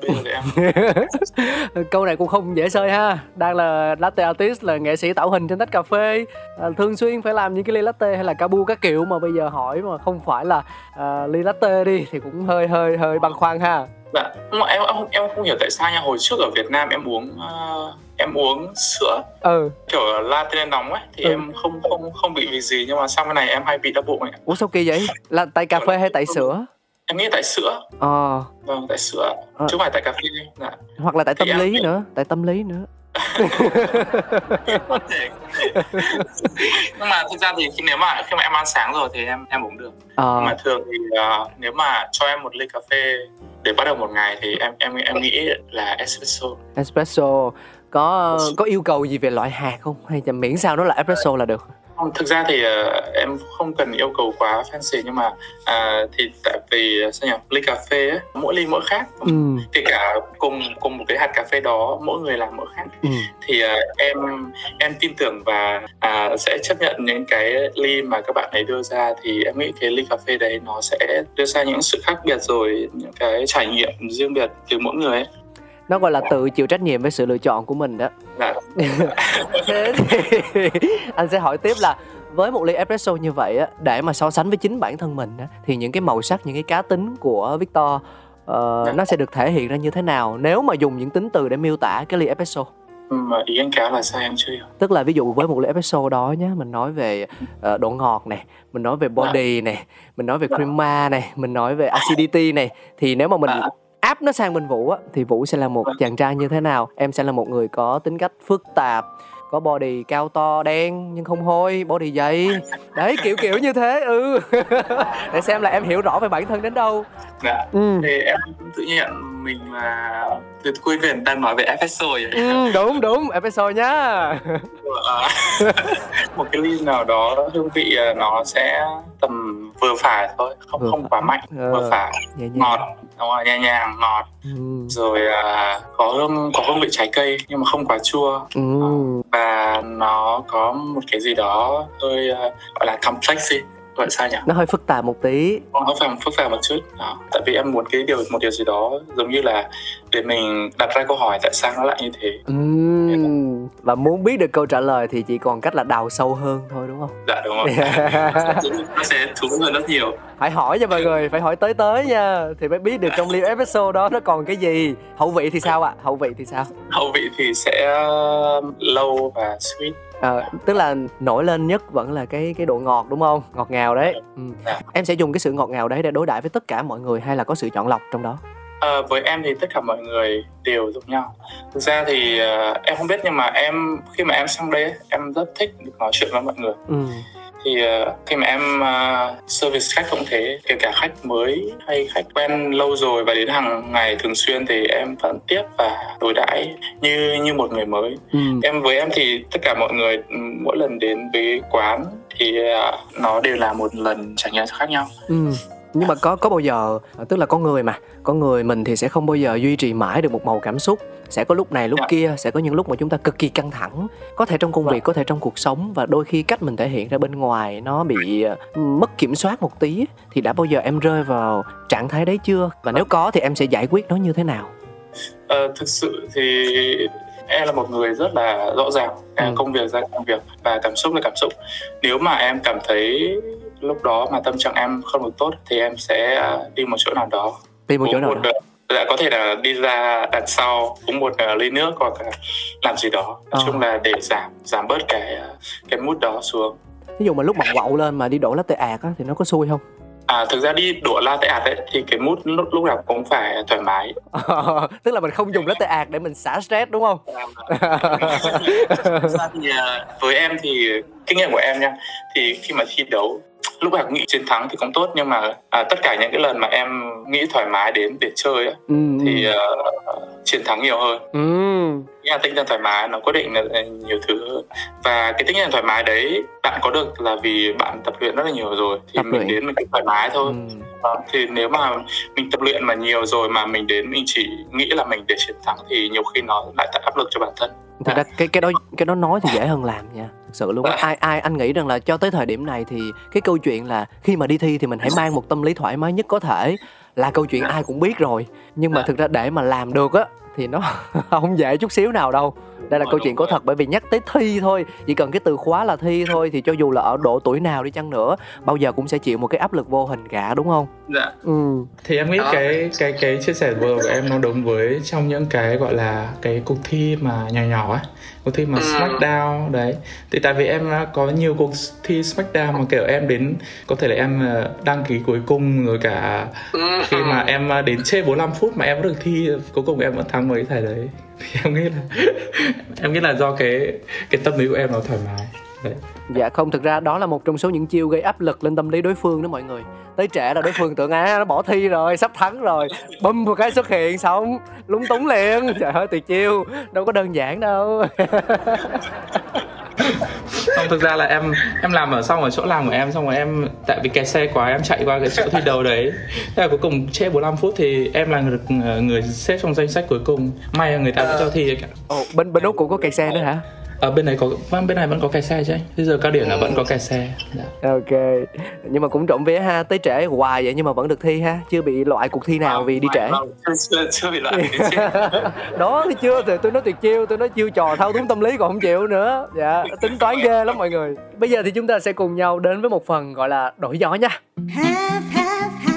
câu này cũng không dễ sơi ha. Đang là latte artist là nghệ sĩ tạo hình trên tách cà phê. À, thường xuyên phải làm những cái ly latte hay là cabu các kiểu mà bây giờ hỏi mà không phải là à, ly latte đi thì cũng hơi hơi hơi băn khoăn ha. Dạ em em em không hiểu tại sao nha. Hồi trước ở Việt Nam em uống uh, em uống sữa ừ. kiểu latte nóng ấy thì ừ. em không không không bị vì gì nhưng mà sau cái này em hay bị đau bụng ấy. Ủa sao kỳ vậy? Là tại cà phê hay tại sữa? em nghĩ tại sữa. Ờ. Vâng tại sữa. À. chứ không phải tại cà phê dạ. hoặc là tại tâm lý em... nữa tại tâm lý nữa. Nhưng mà thực ra thì khi nếu mà khi mà em ăn sáng rồi thì em em uống được. Nhưng mà thường thì uh, nếu mà cho em một ly cà phê để bắt đầu một ngày thì em em em nghĩ là espresso. Espresso có có yêu cầu gì về loại hạt không? Hay là miễn sao nó là espresso là được? Không, thực ra thì uh, em không cần yêu cầu quá fancy nhưng mà uh, thì tại vì sao nhỉ? Ly cà phê ấy, mỗi ly mỗi khác. Ừ. kể cả cùng cùng một cái hạt cà phê đó mỗi người làm mỗi khác. Ừ. thì uh, em em tin tưởng và uh, sẽ chấp nhận những cái ly mà các bạn ấy đưa ra. Thì em nghĩ cái ly cà phê đấy nó sẽ đưa ra những sự khác biệt rồi những cái trải nghiệm riêng biệt từ mỗi người ấy nó gọi là tự chịu trách nhiệm với sự lựa chọn của mình đó. Dạ. thế thì anh sẽ hỏi tiếp là với một ly espresso như vậy á để mà so sánh với chính bản thân mình á thì những cái màu sắc những cái cá tính của Victor uh, nó sẽ được thể hiện ra như thế nào nếu mà dùng những tính từ để miêu tả cái ly espresso? Mà ý anh cá là sao em chưa hiểu. Tức là ví dụ với một ly espresso đó nhé mình nói về uh, độ ngọt này mình nói về body này mình nói về crema này mình nói về acidity này thì nếu mà mình áp nó sang bên vũ á thì vũ sẽ là một vâng. chàng trai như thế nào? Em sẽ là một người có tính cách phức tạp có body cao to đen nhưng không hôi body dày. Đấy kiểu kiểu như thế ừ. Để xem là em hiểu rõ về bản thân đến đâu. Dạ ừ. thì em tự nhiên mình là từ quê viện đang nói về espresso vậy ừ, đúng đúng espresso nhá. Ờ, một cái ly nào đó hương vị ờ, nó sẽ tầm vừa phải thôi không vừa không quá mạnh ừ. vừa phải. nhẹ ngọt đúng rồi nhẹ nhàng ngọt. Ừ. rồi uh, có hương có hương vị trái cây nhưng mà không quá chua. Ừ. và nó có một cái gì đó hơi uh, gọi là complex đi. Gọi sao nhỉ? Nó hơi phức tạp một tí. Nó phải phức tạp một chút. Đó. tại vì em muốn cái điều một điều gì đó giống như là để mình đặt ra câu hỏi tại sao nó lại như thế. Uhm, và muốn biết được câu trả lời thì chỉ còn cách là đào sâu hơn thôi đúng không? Dạ đúng rồi. Nó sẽ thú hơn rất nhiều. Phải hỏi nha mọi người phải hỏi tới tới nha. Thì mới biết được trong live episode đó nó còn cái gì. Hậu vị thì sao ạ? À? hậu vị thì sao? Hậu vị thì sẽ lâu và sweet. À, tức là nổi lên nhất vẫn là cái cái độ ngọt đúng không? Ngọt ngào đấy. Ừ. dạ. em sẽ dùng cái sự ngọt ngào đấy để đối đãi với tất cả mọi người hay là có sự chọn lọc trong đó À, với em thì tất cả mọi người đều giống nhau. Thực ra thì uh, em không biết nhưng mà em khi mà em sang đây em rất thích được nói chuyện với mọi người. Ừ. thì uh, khi mà em uh, service khách cũng thế kể cả khách mới hay khách quen lâu rồi và đến hàng ngày thường xuyên thì em vẫn tiếp và đối đãi như như một người mới. Ừ. em với em thì tất cả mọi người mỗi lần đến với quán thì uh, nó đều là một lần trải nghiệm khác nhau. Ừ nhưng mà có có bao giờ tức là có người mà có người mình thì sẽ không bao giờ duy trì mãi được một màu cảm xúc. Sẽ có lúc này lúc yeah. kia sẽ có những lúc mà chúng ta cực kỳ căng thẳng. Có thể trong công việc có thể trong cuộc sống và đôi khi cách mình thể hiện ra bên ngoài nó bị mất kiểm soát một tí thì đã bao giờ em rơi vào trạng thái đấy chưa? Và nếu có thì em sẽ giải quyết nó như thế nào? Ờ, thực sự thì em là một người rất là rõ ràng ừ. công việc ra công việc và cảm xúc là cảm xúc. Nếu mà em cảm thấy lúc đó mà tâm trạng em không được tốt thì em sẽ à, đi một chỗ nào đó đi một chỗ nào một, đó dạ có thể là đi ra đằng sau uống một uh, ly nước hoặc là làm gì đó nói à. chung là để giảm giảm bớt cái à, cái mút đó xuống ví dụ mà lúc mà quậu lên mà đi đổ latte ạt á thì nó có xui không À, thực ra đi đổ latte ấy thì cái mút lúc lúc nào cũng phải thoải mái. tức là mình không dùng latte art để mình xả stress đúng không? ra thì với em thì kinh nghiệm của em nha thì khi mà thi đấu lúc nào nghĩ chiến thắng thì cũng tốt nhưng mà à, tất cả những cái lần mà em nghĩ thoải mái đến để chơi ấy, ừ, thì uh, chiến thắng nhiều hơn. Ừ. là tinh thần thoải mái nó quyết định là nhiều thứ. Và cái tinh thần thoải mái đấy bạn có được là vì bạn tập luyện rất là nhiều rồi thì tập mình luyện. đến mình thoải mái thôi. Ừ. à, thì nếu mà mình tập luyện mà nhiều rồi mà mình đến mình chỉ nghĩ là mình để chiến thắng thì nhiều khi nó lại tạo áp lực cho bản thân. Thực ra cái cái đó cái đó nói thì dễ hơn làm nha thực sự luôn á. Ai ai anh nghĩ rằng là cho tới thời điểm này thì cái câu chuyện là khi mà đi thi thì mình hãy mang một tâm lý thoải mái nhất có thể là câu chuyện ai cũng biết rồi. Nhưng mà thực ra để mà làm được á thì nó không dễ chút xíu nào đâu đây là câu chuyện có thật bởi vì nhắc tới thi thôi chỉ cần cái từ khóa là thi thôi thì cho dù là ở độ tuổi nào đi chăng nữa bao giờ cũng sẽ chịu một cái áp lực vô hình cả đúng không dạ ừ thì em nghĩ Đó. cái cái cái chia sẻ vừa của em nó đúng với trong những cái gọi là cái cuộc thi mà nhỏ nhỏ ấy cuộc thi mà ừ. Smackdown đấy thì tại vì em có nhiều cuộc thi Smackdown mà kiểu em đến có thể là em ờ, đăng ký cuối cùng rồi cả ừ. khi mà em ờ, đến trên 45 phút mà em vẫn được thi cuối cùng em vẫn thắng mấy giải đấy thì em nghĩ là em nghĩ là do cái cái tâm lý của em nó thoải mái. Đấy. Dạ không, thực ra đó là một trong số những chiêu gây áp lực lên tâm lý đối phương đó mọi người. Tới trẻ là đối phương tưởng á nó bỏ thi rồi, sắp thắng rồi. Bum một cái xuất hiện, xong, lúng túng liền. Trời ơi, tuyệt chiêu, đâu có đơn giản đâu. không thực ra là em em làm ở xong ở chỗ làm của em xong rồi em tại vì kẹt xe quá em chạy qua cái chỗ thi đầu đấy. Thế là cuối cùng trễ 45 phút thì em là người, người xếp trong danh sách cuối cùng. May là người ta vẫn cho thi Ồ, bên bên úc cũng có kẹt xe nữa hả ở bên này có vâng bên này vẫn có kẹt xe chứ bây giờ cao điểm là vẫn có kẹt xe. Dạ. ok. Nhưng mà cũng trộm vía ha. Tới trễ hoài vậy nhưng mà vẫn được thi ha. Chưa bị loại cuộc thi nào vì đi trễ. chưa, chưa bị loại đó thì chưa thì tôi nói tuyệt chiêu tôi nói chiêu trò thao túng tâm lý còn không chịu nữa. Dạ tính toán ghê lắm mọi người. Bây giờ thì chúng ta sẽ cùng nhau đến với một phần gọi là đổi gió nha. Have, have, have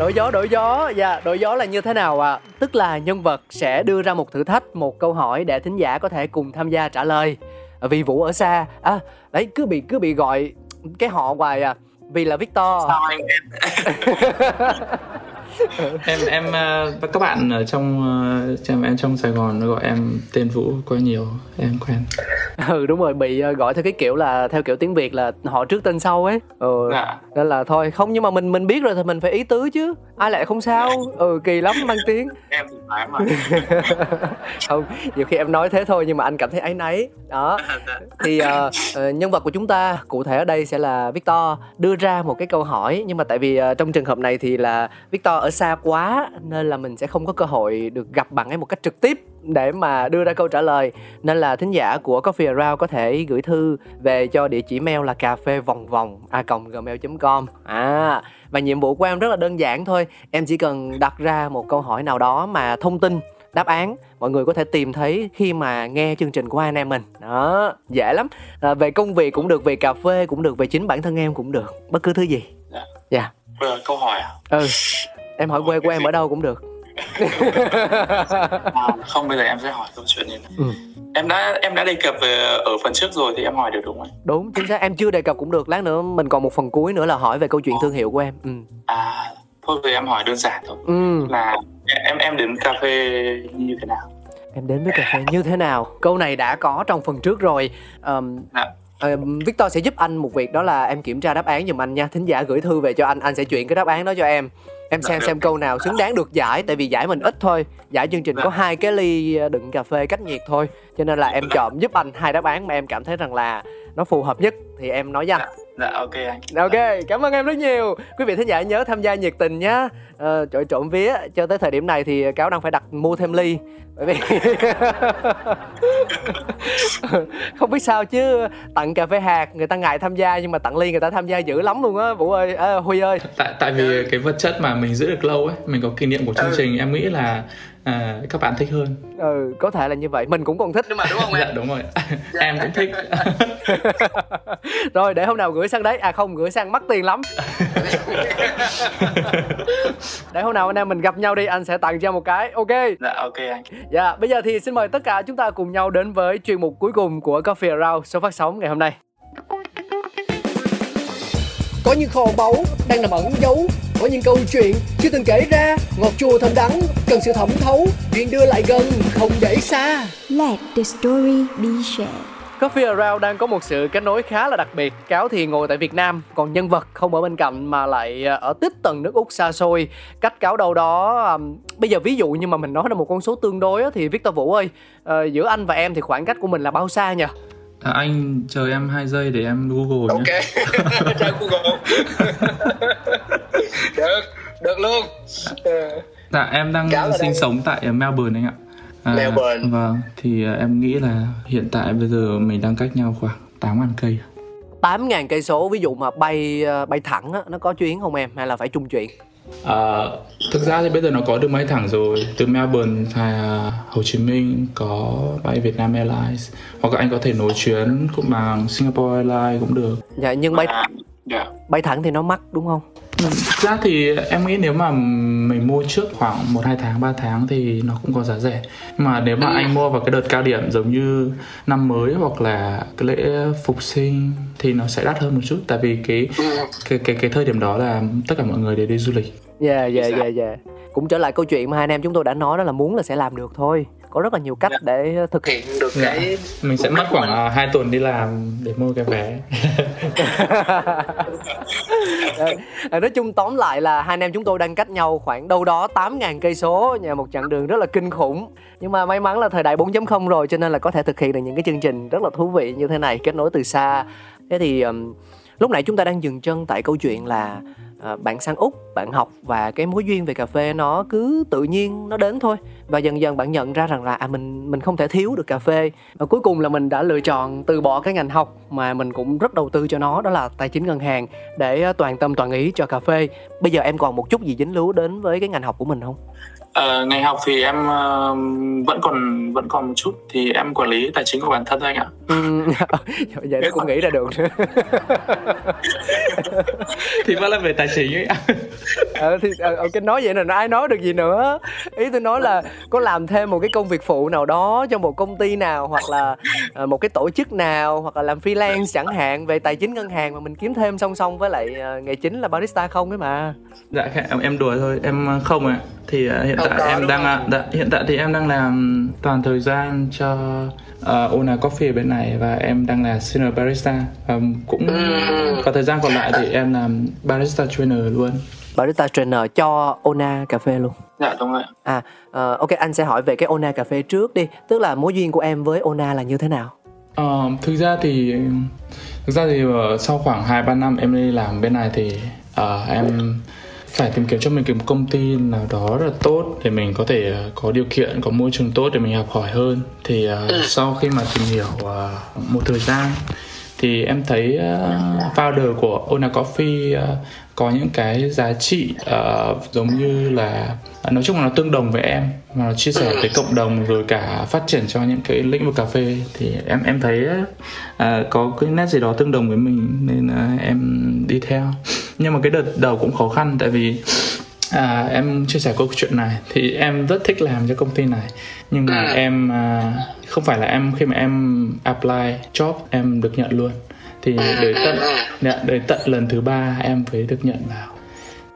đổi gió đổi gió. Dạ đổi gió là như thế nào ạ? À? tức là nhân vật sẽ đưa ra một thử thách một câu hỏi để thính giả có thể cùng tham gia trả lời. Vì vũ ở xa à đấy cứ bị cứ bị gọi cái họ hoài à. Vì là victor. Anh em em ờ, các bạn ở trong trong em trong Sài Gòn nó gọi em tên Vũ quá nhiều em quen. Ừ đúng rồi bị ờ, gọi theo cái kiểu là theo kiểu tiếng Việt là họ trước tên sau ấy. Ừ dạ. nên là thôi không nhưng mà mình mình biết rồi thì mình phải ý tứ chứ. Ai lại không sao? Ừ kỳ lắm mang tiếng. Em thì phải mà. Không nhiều khi em nói thế thôi nhưng mà anh cảm thấy áy náy. Đó. Dạ. thì uh, uh, nhân vật của chúng ta cụ thể ở đây sẽ là Victor đưa ra một cái câu hỏi. Nhưng mà tại vì uh, trong trường hợp này thì là Victor ở xa quá nên là mình sẽ không có cơ hội được gặp bạn ấy một cách trực tiếp để mà đưa ra câu trả lời. Nên là thính giả của Coffee Around có thể gửi thư về cho địa chỉ mail là cà phê vòng vòng a gmail.com à và nhiệm vụ của em rất là đơn giản thôi. Em chỉ cần đặt ra một câu hỏi nào đó mà thông tin đáp án mọi người có thể tìm thấy khi mà nghe chương trình của anh em mình. Đó dễ lắm. À, về công việc cũng được về cà phê cũng được về chính bản thân em cũng được. Bất cứ thứ gì. Dạ. dạ. Bây giờ câu hỏi à? ừ em hỏi quê của em ở đâu cũng được. À không bây giờ em sẽ hỏi câu chuyện này. Ừ. em đã em đã đề cập về ở phần trước rồi thì em hỏi được đúng không đúng chính xác em chưa đề cập cũng được. Lát nữa mình còn một phần cuối nữa là hỏi về câu chuyện thương hiệu của em. Ừ. À thôi thì em hỏi đơn giản thôi. Ừ. Là em em đến cà phê như thế nào? Em đến với cà phê như thế nào? Câu này đã có trong phần trước rồi. Um, ờ, Victor sẽ giúp anh một việc đó là em kiểm tra đáp án giùm anh nha. Thính giả gửi thư về cho anh anh sẽ chuyển cái đáp án đó cho em em Dạ, xem xem câu nào xứng đáng được giải tại vì giải mình ít thôi. Giải chương trình Dạ. có hai cái ly ờ, đựng cà phê cách nhiệt thôi. Cho nên là em chọn giúp anh hai đáp án mà em cảm thấy rằng là nó phù hợp nhất. Thì em nói với anh dạ ok anh Ok, cảm ơn em rất nhiều. Quý vị thính giả nhớ tham gia nhiệt tình nhá. Ờ, trội trộm vía cho tới thời điểm này thì cáo đang phải đặt mua thêm ly bởi vì không biết sao chứ tặng cà phê hạt người ta ngại tham gia nhưng mà tặng ly người ta tham gia dữ lắm luôn á vũ ơi à, huy ơi tại tại vì cái vật chất mà mình giữ được lâu ấy mình có kỷ niệm của chương Ừ. trình em nghĩ là à, các bạn thích hơn. Ừ có thể là như vậy. Mình cũng còn thích. Nhưng mà đúng không dạ đúng rồi. Em cũng thích. Rồi để hôm nào gửi sang đấy. À không gửi sang mắc tiền lắm. Để hôm nào anh em mình gặp nhau đi anh sẽ tặng cho một cái. Ok. Dạ ok anh. Dạ, bây giờ thì xin mời tất cả chúng ta cùng nhau đến với chuyên mục cuối cùng của Coffee Around số phát sóng ngày hôm nay. Có những kho báu đang nằm ẩn giấu, có những câu chuyện chưa từng kể ra, ngọt chua thơm đắng, cần sự thẩm thấu, chuyện đưa lại gần, không để xa. Let the story be shared. Coffee Around đang có một sự kết nối khá là đặc biệt Cáo thì ngồi tại Việt Nam Còn nhân vật không ở bên cạnh mà lại ờ, ở tít tầng nước Úc xa xôi Cách Cáo đâu đó ừm, Bây giờ ví dụ nhưng mà mình nói là một con số tương đối á, Thì Victor Vũ ơi ờ, Giữa anh và em thì khoảng cách của mình là bao xa nhỉ? À, anh chờ em 2 giây để em google nhé. Ok. Trang google. Được được luôn. Dạ em đang Cáo sinh sống tại Melbourne anh ạ. À, Melbourne. vâng thì ờ, em nghĩ là hiện tại bây giờ mình đang cách nhau khoảng 8 ngàn cây. 8.000 cây số ví dụ mà bay ờ, bay thẳng á, nó có chuyến không em? Hay là phải chung chuyển? À, thực ra thì bây giờ nó có đường bay thẳng rồi. Từ Melbourne hay à, Hồ Chí Minh có bay Vietnam Airlines. Hoặc là anh có thể nối chuyến cũng bằng Singapore Airlines cũng được. Dạ nhưng bay à, dạ. bay thẳng thì nó mắc đúng không? Thực ra thì em nghĩ nếu mà mình mua trước khoảng 1 2 tháng 3 tháng thì nó cũng có giá rẻ. Mà nếu mà anh mua vào cái đợt cao điểm giống như năm mới hoặc là cái lễ phục sinh thì nó sẽ đắt hơn một chút. Tại vì cái cái cái cái thời điểm đó là tất cả mọi người đều đi du lịch. Dạ dạ dạ dạ Cũng trở lại câu chuyện mà hai anh em chúng tôi đã nói đó là muốn là sẽ làm được thôi Có rất là nhiều cách Dạ. để thực hiện được Dạ. cái mình sẽ mất khoảng uh, 2 tuần đi làm để mua cái vé. À, nói chung tóm lại là hai anh em chúng tôi đang cách nhau khoảng đâu đó 8.000 cây số nhà một chặng đường rất là kinh khủng nhưng mà may mắn là thời đại 4.0 rồi cho nên là có thể thực hiện được những cái chương trình rất là thú vị như thế này kết nối từ xa thế thì ừm, lúc nãy chúng ta đang dừng chân tại câu chuyện là à, bạn sang úc bạn học và cái mối duyên về cà phê nó cứ tự nhiên nó đến thôi. Và dần dần bạn nhận ra rằng là à mình mình không thể thiếu được cà phê. Và cuối cùng là mình đã lựa chọn từ bỏ cái ngành học mà mình cũng rất đầu tư cho nó đó là tài chính ngân hàng để à, toàn tâm toàn ý cho cà phê. Bây giờ em còn một chút gì dính líu đến với cái ngành học của mình không? Ờ, ngành học thì em ờ, vẫn còn vẫn còn một chút thì em quản lý tài chính của bản thân thôi anh ạ. Ừm, vậy nó cũng nghĩ ra được. Nữa thì vẫn là về tài chính ấy. Ờ, thì ờ, ok nói vậy là ai nói được gì nữa? Ý tôi nói là có làm thêm một cái công việc phụ nào đó cho một công ty nào hoặc là ờ, một cái tổ chức nào hoặc là làm freelance chẳng hạn về tài chính ngân hàng mà mình kiếm thêm song song với lại ờ, nghề chính là barista không ấy mà. Dạ em em đùa thôi em uh, không ạ. Thì uh, hiện Không tại có, em đang uh, dạ, hiện tại thì em đang làm toàn thời gian cho uh, Ona Coffee ở bên này và em đang là senior barista. Và cũng Ừm. có thời gian còn lại thì em làm barista trainer luôn. Barista trainer cho Ona cà phê luôn. Dạ đúng rồi à ờ, ok anh sẽ hỏi về cái Ona cà phê trước đi. Tức là mối duyên của em với Ona là như thế nào? Ờ, thực ra thì thực ra thì ờ, sau khoảng 2 3 năm em đi làm bên này thì ờ, em phải tìm kiếm cho mình một công ty nào đó rất là tốt để mình có thể uh, có điều kiện có môi trường tốt để mình học hỏi hơn. Thì uh, sau khi mà tìm hiểu uh, một thời gian thì em thấy uh, founder của Ona Coffee uh, có những cái giá trị uh, giống như là nói chung là nó tương đồng với em mà nó chia sẻ với cộng đồng rồi cả phát triển cho những cái lĩnh vực cà phê. Thì em em thấy uh, có cái nét gì đó tương đồng với mình nên uh, em đi theo. Nhưng mà cái đợt đầu cũng khó khăn tại vì à, em chia sẻ câu chuyện này. Thì em rất thích làm cho công ty này. Nhưng mà ừ. em à, không phải là em khi mà em apply job em được nhận luôn thì ừ, đến tận ừ, đến dạ, tận lần thứ ba em mới được nhận vào.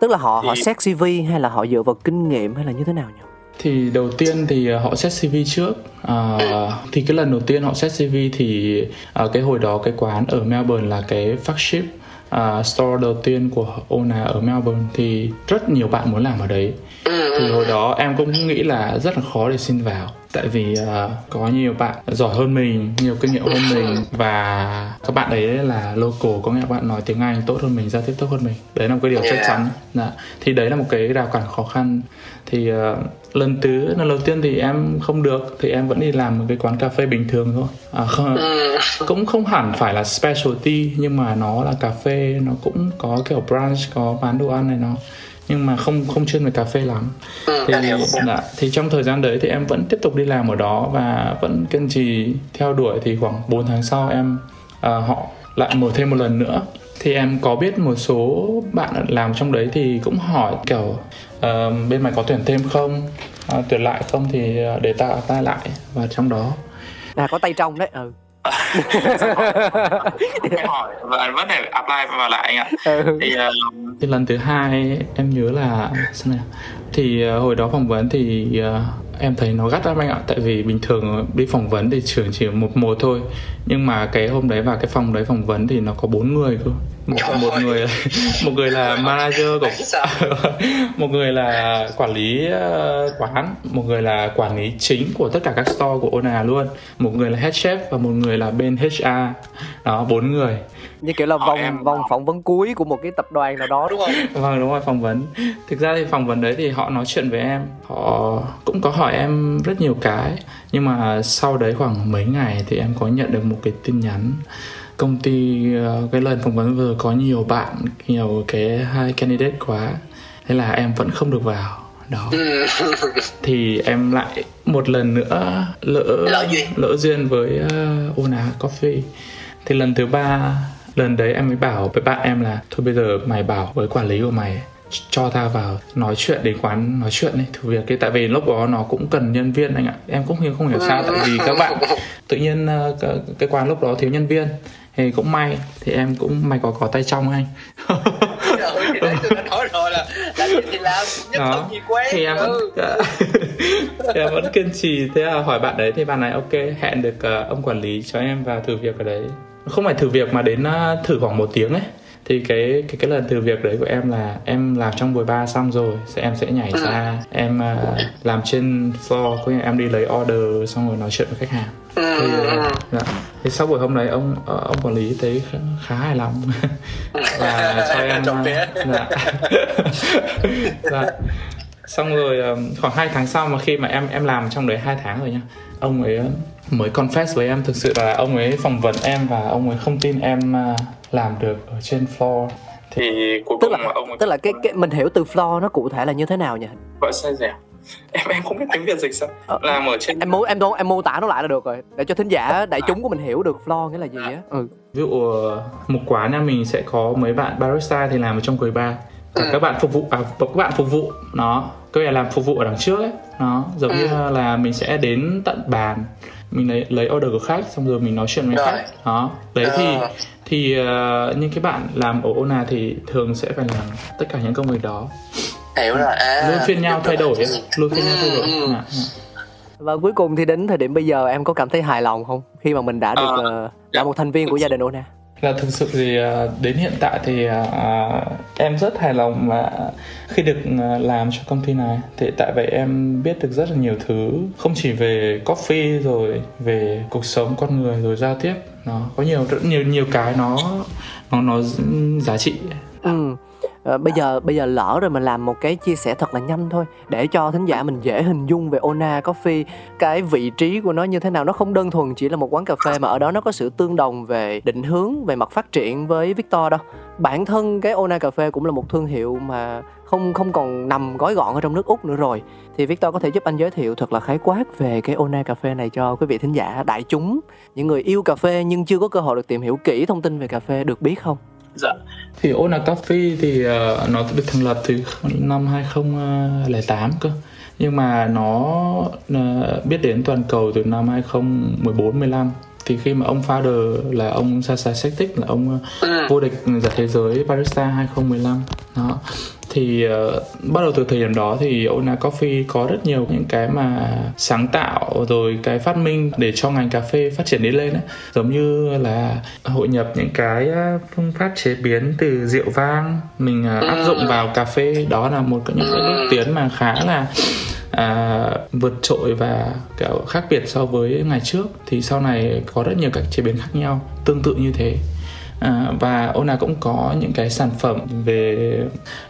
Tức là họ thì... họ xét cv hay là họ dựa vào kinh nghiệm hay là như thế nào nhỉ? Thì đầu tiên thì họ xét CV trước. À, thì cái lần đầu tiên họ xét CV thì à, cái hồi đó cái quán ở Melbourne là cái flagship uh, store đầu tiên của Ona ở Melbourne. Thì rất nhiều bạn muốn làm ở đấy. Thì hồi đó em cũng nghĩ là rất là khó để xin vào tại vì uh, có nhiều bạn giỏi hơn mình nhiều kinh nghiệm hơn mình và các bạn đấy là local có nghĩa là bạn nói tiếng anh tốt hơn mình giao tiếp tốt hơn mình. Đấy là một cái điều chắc chắn. Dạ. thì đấy là một cái rào cản khó khăn. Thì uh, lần thứ lần đầu tiên thì em không được thì em vẫn đi làm một cái quán cà phê bình thường thôi. À, không, ừ. cũng không hẳn phải là specialty nhưng mà nó là cà phê nó cũng có kiểu brunch có bán đồ ăn này nó nhưng mà không không chuyên về cà phê lắm. Ừ, thì dạ, thì trong thời gian đấy thì em vẫn tiếp tục đi làm ở đó và vẫn kiên trì theo đuổi thì khoảng 4 tháng sau em uh, họ lại mở thêm một lần nữa. Thì em có biết một số bạn làm trong đấy thì cũng hỏi kiểu uh, bên mày có tuyển thêm không? Uh, tuyển lại không thì để ta apply lại và trong đó. Là có tay trong đấy ừ hỏi và vẫn phải apply vào lại anh ạ ừ. thì, uh... thì lần thứ hai em nhớ là nào thì uh, hồi đó phỏng vấn thì uh, em thấy nó gắt lắm anh ạ tại vì bình thường đi phỏng vấn thì trường chỉ một một thôi nhưng mà cái hôm đấy và cái phòng đấy phỏng vấn thì nó có bốn người cơ một, một người một người là manager của một người là quản lý uh, quán một người là quản lý chính của tất cả các store của Ona luôn một người là head chef và một người là bên HR đó bốn người. Như kiểu là vòng em... vòng phỏng vấn cuối của một cái tập đoàn nào đó đúng không? Vâng đúng rồi phỏng vấn. Thực ra thì phỏng vấn đấy thì họ nói chuyện với em. Họ cũng có hỏi em rất nhiều cái nhưng mà sau đấy khoảng mấy ngày thì em có nhận được một cái tin nhắn công ty ờ, cái lần phỏng vấn vừa có nhiều bạn nhiều cái hai candidate quá thế là em vẫn không được vào đó. Thì em lại một lần nữa lỡ lỡ duyên, lỡ duyên với uh, Ona Coffee. Thì lần thứ ba lần đấy em mới bảo với bạn em là thôi bây giờ mày bảo với quản lý của mày cho ta vào nói chuyện đến quán nói chuyện đi thử việc cái tại vì lúc đó nó cũng cần nhân viên anh ạ. Em cũng không hiểu sao tại vì các bạn tự nhiên cái, cái quán lúc đó thiếu nhân viên thì cũng may thì em cũng may có có tay trong anh rồi thì đấy tôi đã nói rồi là làm gì thì làm nhất đó. gì quen thì em vẫn ừ. thì em vẫn kiên trì thế là hỏi bạn đấy thì bạn này ok hẹn được uh, ông quản lý cho em vào thử việc ở đấy không phải thử việc mà đến uh, thử khoảng một tiếng ấy thì cái cái cái lần thử việc đấy của em là em làm trong buổi ba xong rồi sẽ em sẽ nhảy ừ. ra em uh, làm trên floor có nghĩa em đi lấy order xong rồi nói chuyện với khách hàng thì, uh, dạ. thì sau buổi hôm đấy ông ông quản lý thấy khá, khá hài lòng và cho em uh, dạ. dạ. xong rồi khoảng 2 tháng sau mà khi mà em em làm trong đấy hai tháng rồi nha ông ấy mới confess với em thực sự là ông ấy phỏng vấn em và ông ấy không tin em à, làm được ở trên floor thì cuối tức là ông ấy tức là cái cái mình hiểu từ floor nó cụ thể là như thế nào nhỉ gọi xe dẻo em em không biết tiếng việt dịch sao? Ờ, làm ở trên em mô em em mô tả nó lại là được rồi. Để cho thính giả đại chúng của mình hiểu được floor nghĩa là gì á ừ. ví dụ ờ, một quán nhà mình sẽ có mấy bạn barista thì làm ở trong quầy bar. Cả ừ. các bạn phục vụ à các bạn phục vụ nó. Có nghĩa là làm phục vụ ở đằng trước ấy. Nó giống ừ. như là mình sẽ đến tận bàn. Mình lấy lấy order của khách xong rồi mình nói chuyện với khách. Đó. Đấy thì ờ. thì uh, những cái bạn làm ở Ona thì thường sẽ phải làm tất cả những công việc đó hiểu rồi. À, luôn phiên nhau thay đổi luôn phiên nhau thay đổi. Ừ. à, và cuối cùng thì đến thời điểm bây giờ em có cảm thấy hài lòng không? Khi mà mình đã được uh, là một thành viên của gia đình Ona? Là thực sự thì à, đến hiện tại thì à, em rất hài lòng mà khi được làm cho công ty này. Thì tại vậy em biết được rất là nhiều thứ. Không chỉ về coffee rồi về cuộc sống con người rồi giao tiếp. Nó có nhiều rất nhiều nhiều cái nó nó nó giá trị. Ừ à, bây giờ bây giờ lỡ rồi mình làm một cái chia sẻ thật là nhanh thôi để cho thính giả mình dễ hình dung về Ona Coffee. Cái vị trí của nó như thế nào nó không đơn thuần chỉ là một quán cà phê mà ở đó nó có sự tương đồng về định hướng về mặt phát triển với Victor đâu. Bản thân cái Ona cà phê cũng là một thương hiệu mà không không còn nằm gói gọn ở trong nước Úc nữa rồi. Thì Victor có thể giúp anh giới thiệu thật là khái quát về cái Ona cà phê này cho quý vị thính giả đại chúng. Những người yêu cà phê nhưng chưa có cơ hội được tìm hiểu kỹ thông tin về cà phê được biết không? Dạ. Thì Ona Coffee thì uh, nó được thành lập từ năm 2008 cơ nhưng mà nó uh, biết đến toàn cầu từ năm 2014 15 thì khi mà ông founder là ông Sasa Sektic là ông ừ. vô địch giải thế giới barista 2015 đó thì uh, bắt đầu từ thời điểm đó thì Ona Coffee có rất nhiều những cái mà sáng tạo rồi cái phát minh để cho ngành cà phê phát triển đi lên ấy. giống như là hội nhập những cái phương pháp chế biến từ rượu vang mình uh, áp dụng vào cà phê. Đó là một trong những cái bước tiến mà khá là à, vượt trội và khác biệt so với ngày trước. Thì sau này có rất nhiều cách chế biến khác nhau tương tự như thế À, và Ona cũng có những cái sản phẩm về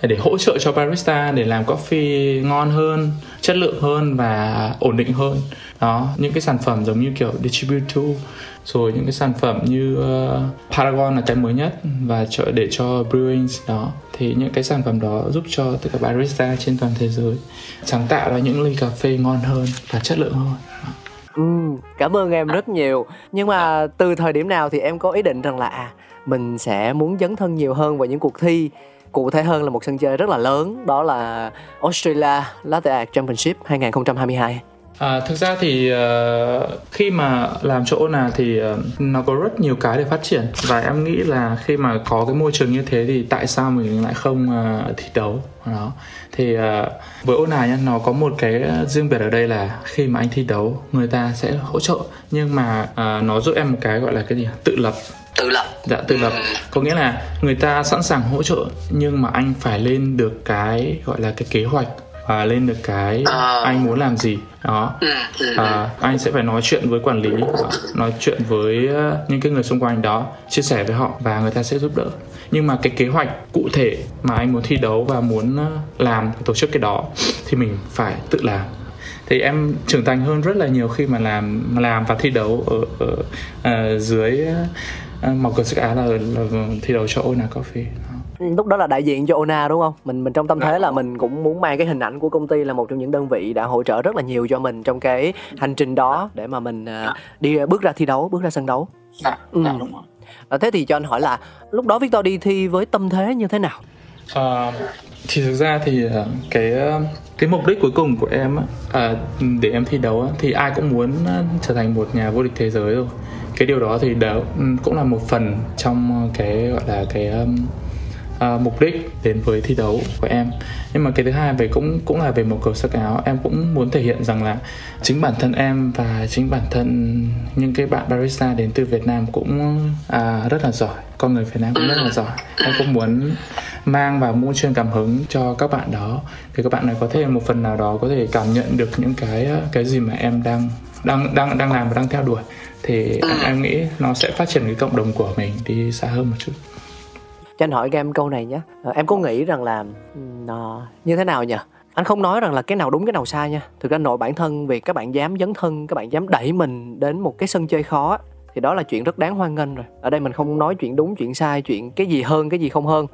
để hỗ trợ cho barista để làm coffee ngon hơn, chất lượng hơn và ổn định hơn. Đó, những cái sản phẩm giống như kiểu distributor rồi những cái sản phẩm như uh, Paragon là cái mới nhất và trợ để cho brewings đó thì những cái sản phẩm đó giúp cho tất cả barista trên toàn thế giới sáng tạo ra những ly cà phê ngon hơn và chất lượng hơn. Ừ, cảm ơn em rất nhiều. Nhưng mà từ thời điểm nào thì em có ý định rằng là à mình sẽ muốn dấn thân nhiều hơn vào những cuộc thi. Cụ thể hơn là một sân chơi rất là lớn đó là Australia Latte Art Championship 2022 À, thực ra thì uh, khi mà làm chỗ nào thì uh, nó có rất nhiều cái để phát triển. Và em nghĩ là khi mà có cái môi trường như thế thì tại sao mình lại không uh, thi đấu? Đó. Thì uh, với ô này nó có một cái riêng biệt ở đây là khi mà anh thi đấu người ta sẽ hỗ trợ. Nhưng mà uh, nó giúp em một cái gọi là cái gì tự lập tự lập. Dạ tự lập. Có nghĩa là người ta sẵn sàng hỗ trợ nhưng mà anh phải lên được cái gọi là cái kế hoạch và lên được cái à. anh muốn làm gì. Đó. Ừ, ừ, à, anh sẽ phải nói chuyện với quản lý nói chuyện với những cái người xung quanh đó chia sẻ với họ và người ta sẽ giúp đỡ. Nhưng mà cái kế hoạch cụ thể mà anh muốn thi đấu và muốn làm tổ chức cái đó thì mình phải tự làm. Thì em trưởng thành hơn rất là nhiều khi mà làm làm và thi đấu ở, ở, ở dưới À, màu cờ sắc Á là, là thi đấu cho Ona Coffee ừ, lúc đó là đại diện cho Ona đúng không? Mình mình trong tâm thế là mình cũng muốn mang cái hình ảnh của công ty là một trong những đơn vị đã hỗ trợ rất là nhiều cho mình trong cái hành trình đó để mà mình uh, đi bước ra thi đấu, bước ra sân đấu. Dạ, ừ. dạ đúng rồi. À, thế thì cho anh hỏi là lúc đó Victor đi thi với tâm thế như thế nào? À, thì thực ra thì cái cái mục đích cuối cùng của em à, để em thi đấu thì ai cũng muốn à, trở thành một nhà vô địch thế giới rồi. Cái điều đó thì đó cũng là một phần trong cái gọi là cái um, uh, mục đích đến với thi đấu của em. Nhưng mà cái thứ hai về cũng cũng là về một cầu sắc áo. Em cũng muốn thể hiện rằng là chính bản thân em và chính bản thân những cái bạn barista đến từ Việt Nam cũng uh, rất là giỏi. Con người Việt Nam cũng rất là giỏi. Em cũng muốn mang và muốn truyền cảm hứng cho các bạn đó Thì các bạn này có thể một phần nào đó có thể cảm nhận được những cái à, cái gì mà em đang đang đang đang làm và đang theo đuổi. Thì em, em nghĩ nó sẽ phát triển cái cộng đồng của mình đi xa hơn một chút cho anh hỏi em câu này nhé. Ờ, em có nghĩ rằng là uh, như thế nào nhỉ? Anh không nói rằng là cái nào đúng cái nào sai nha. Thực ra nội bản thân việc các bạn dám dấn thân các bạn dám đẩy mình đến một cái sân chơi khó thì đó là chuyện rất đáng hoan nghênh rồi. Ở đây mình không nói chuyện đúng chuyện sai chuyện cái gì hơn cái gì không hơn.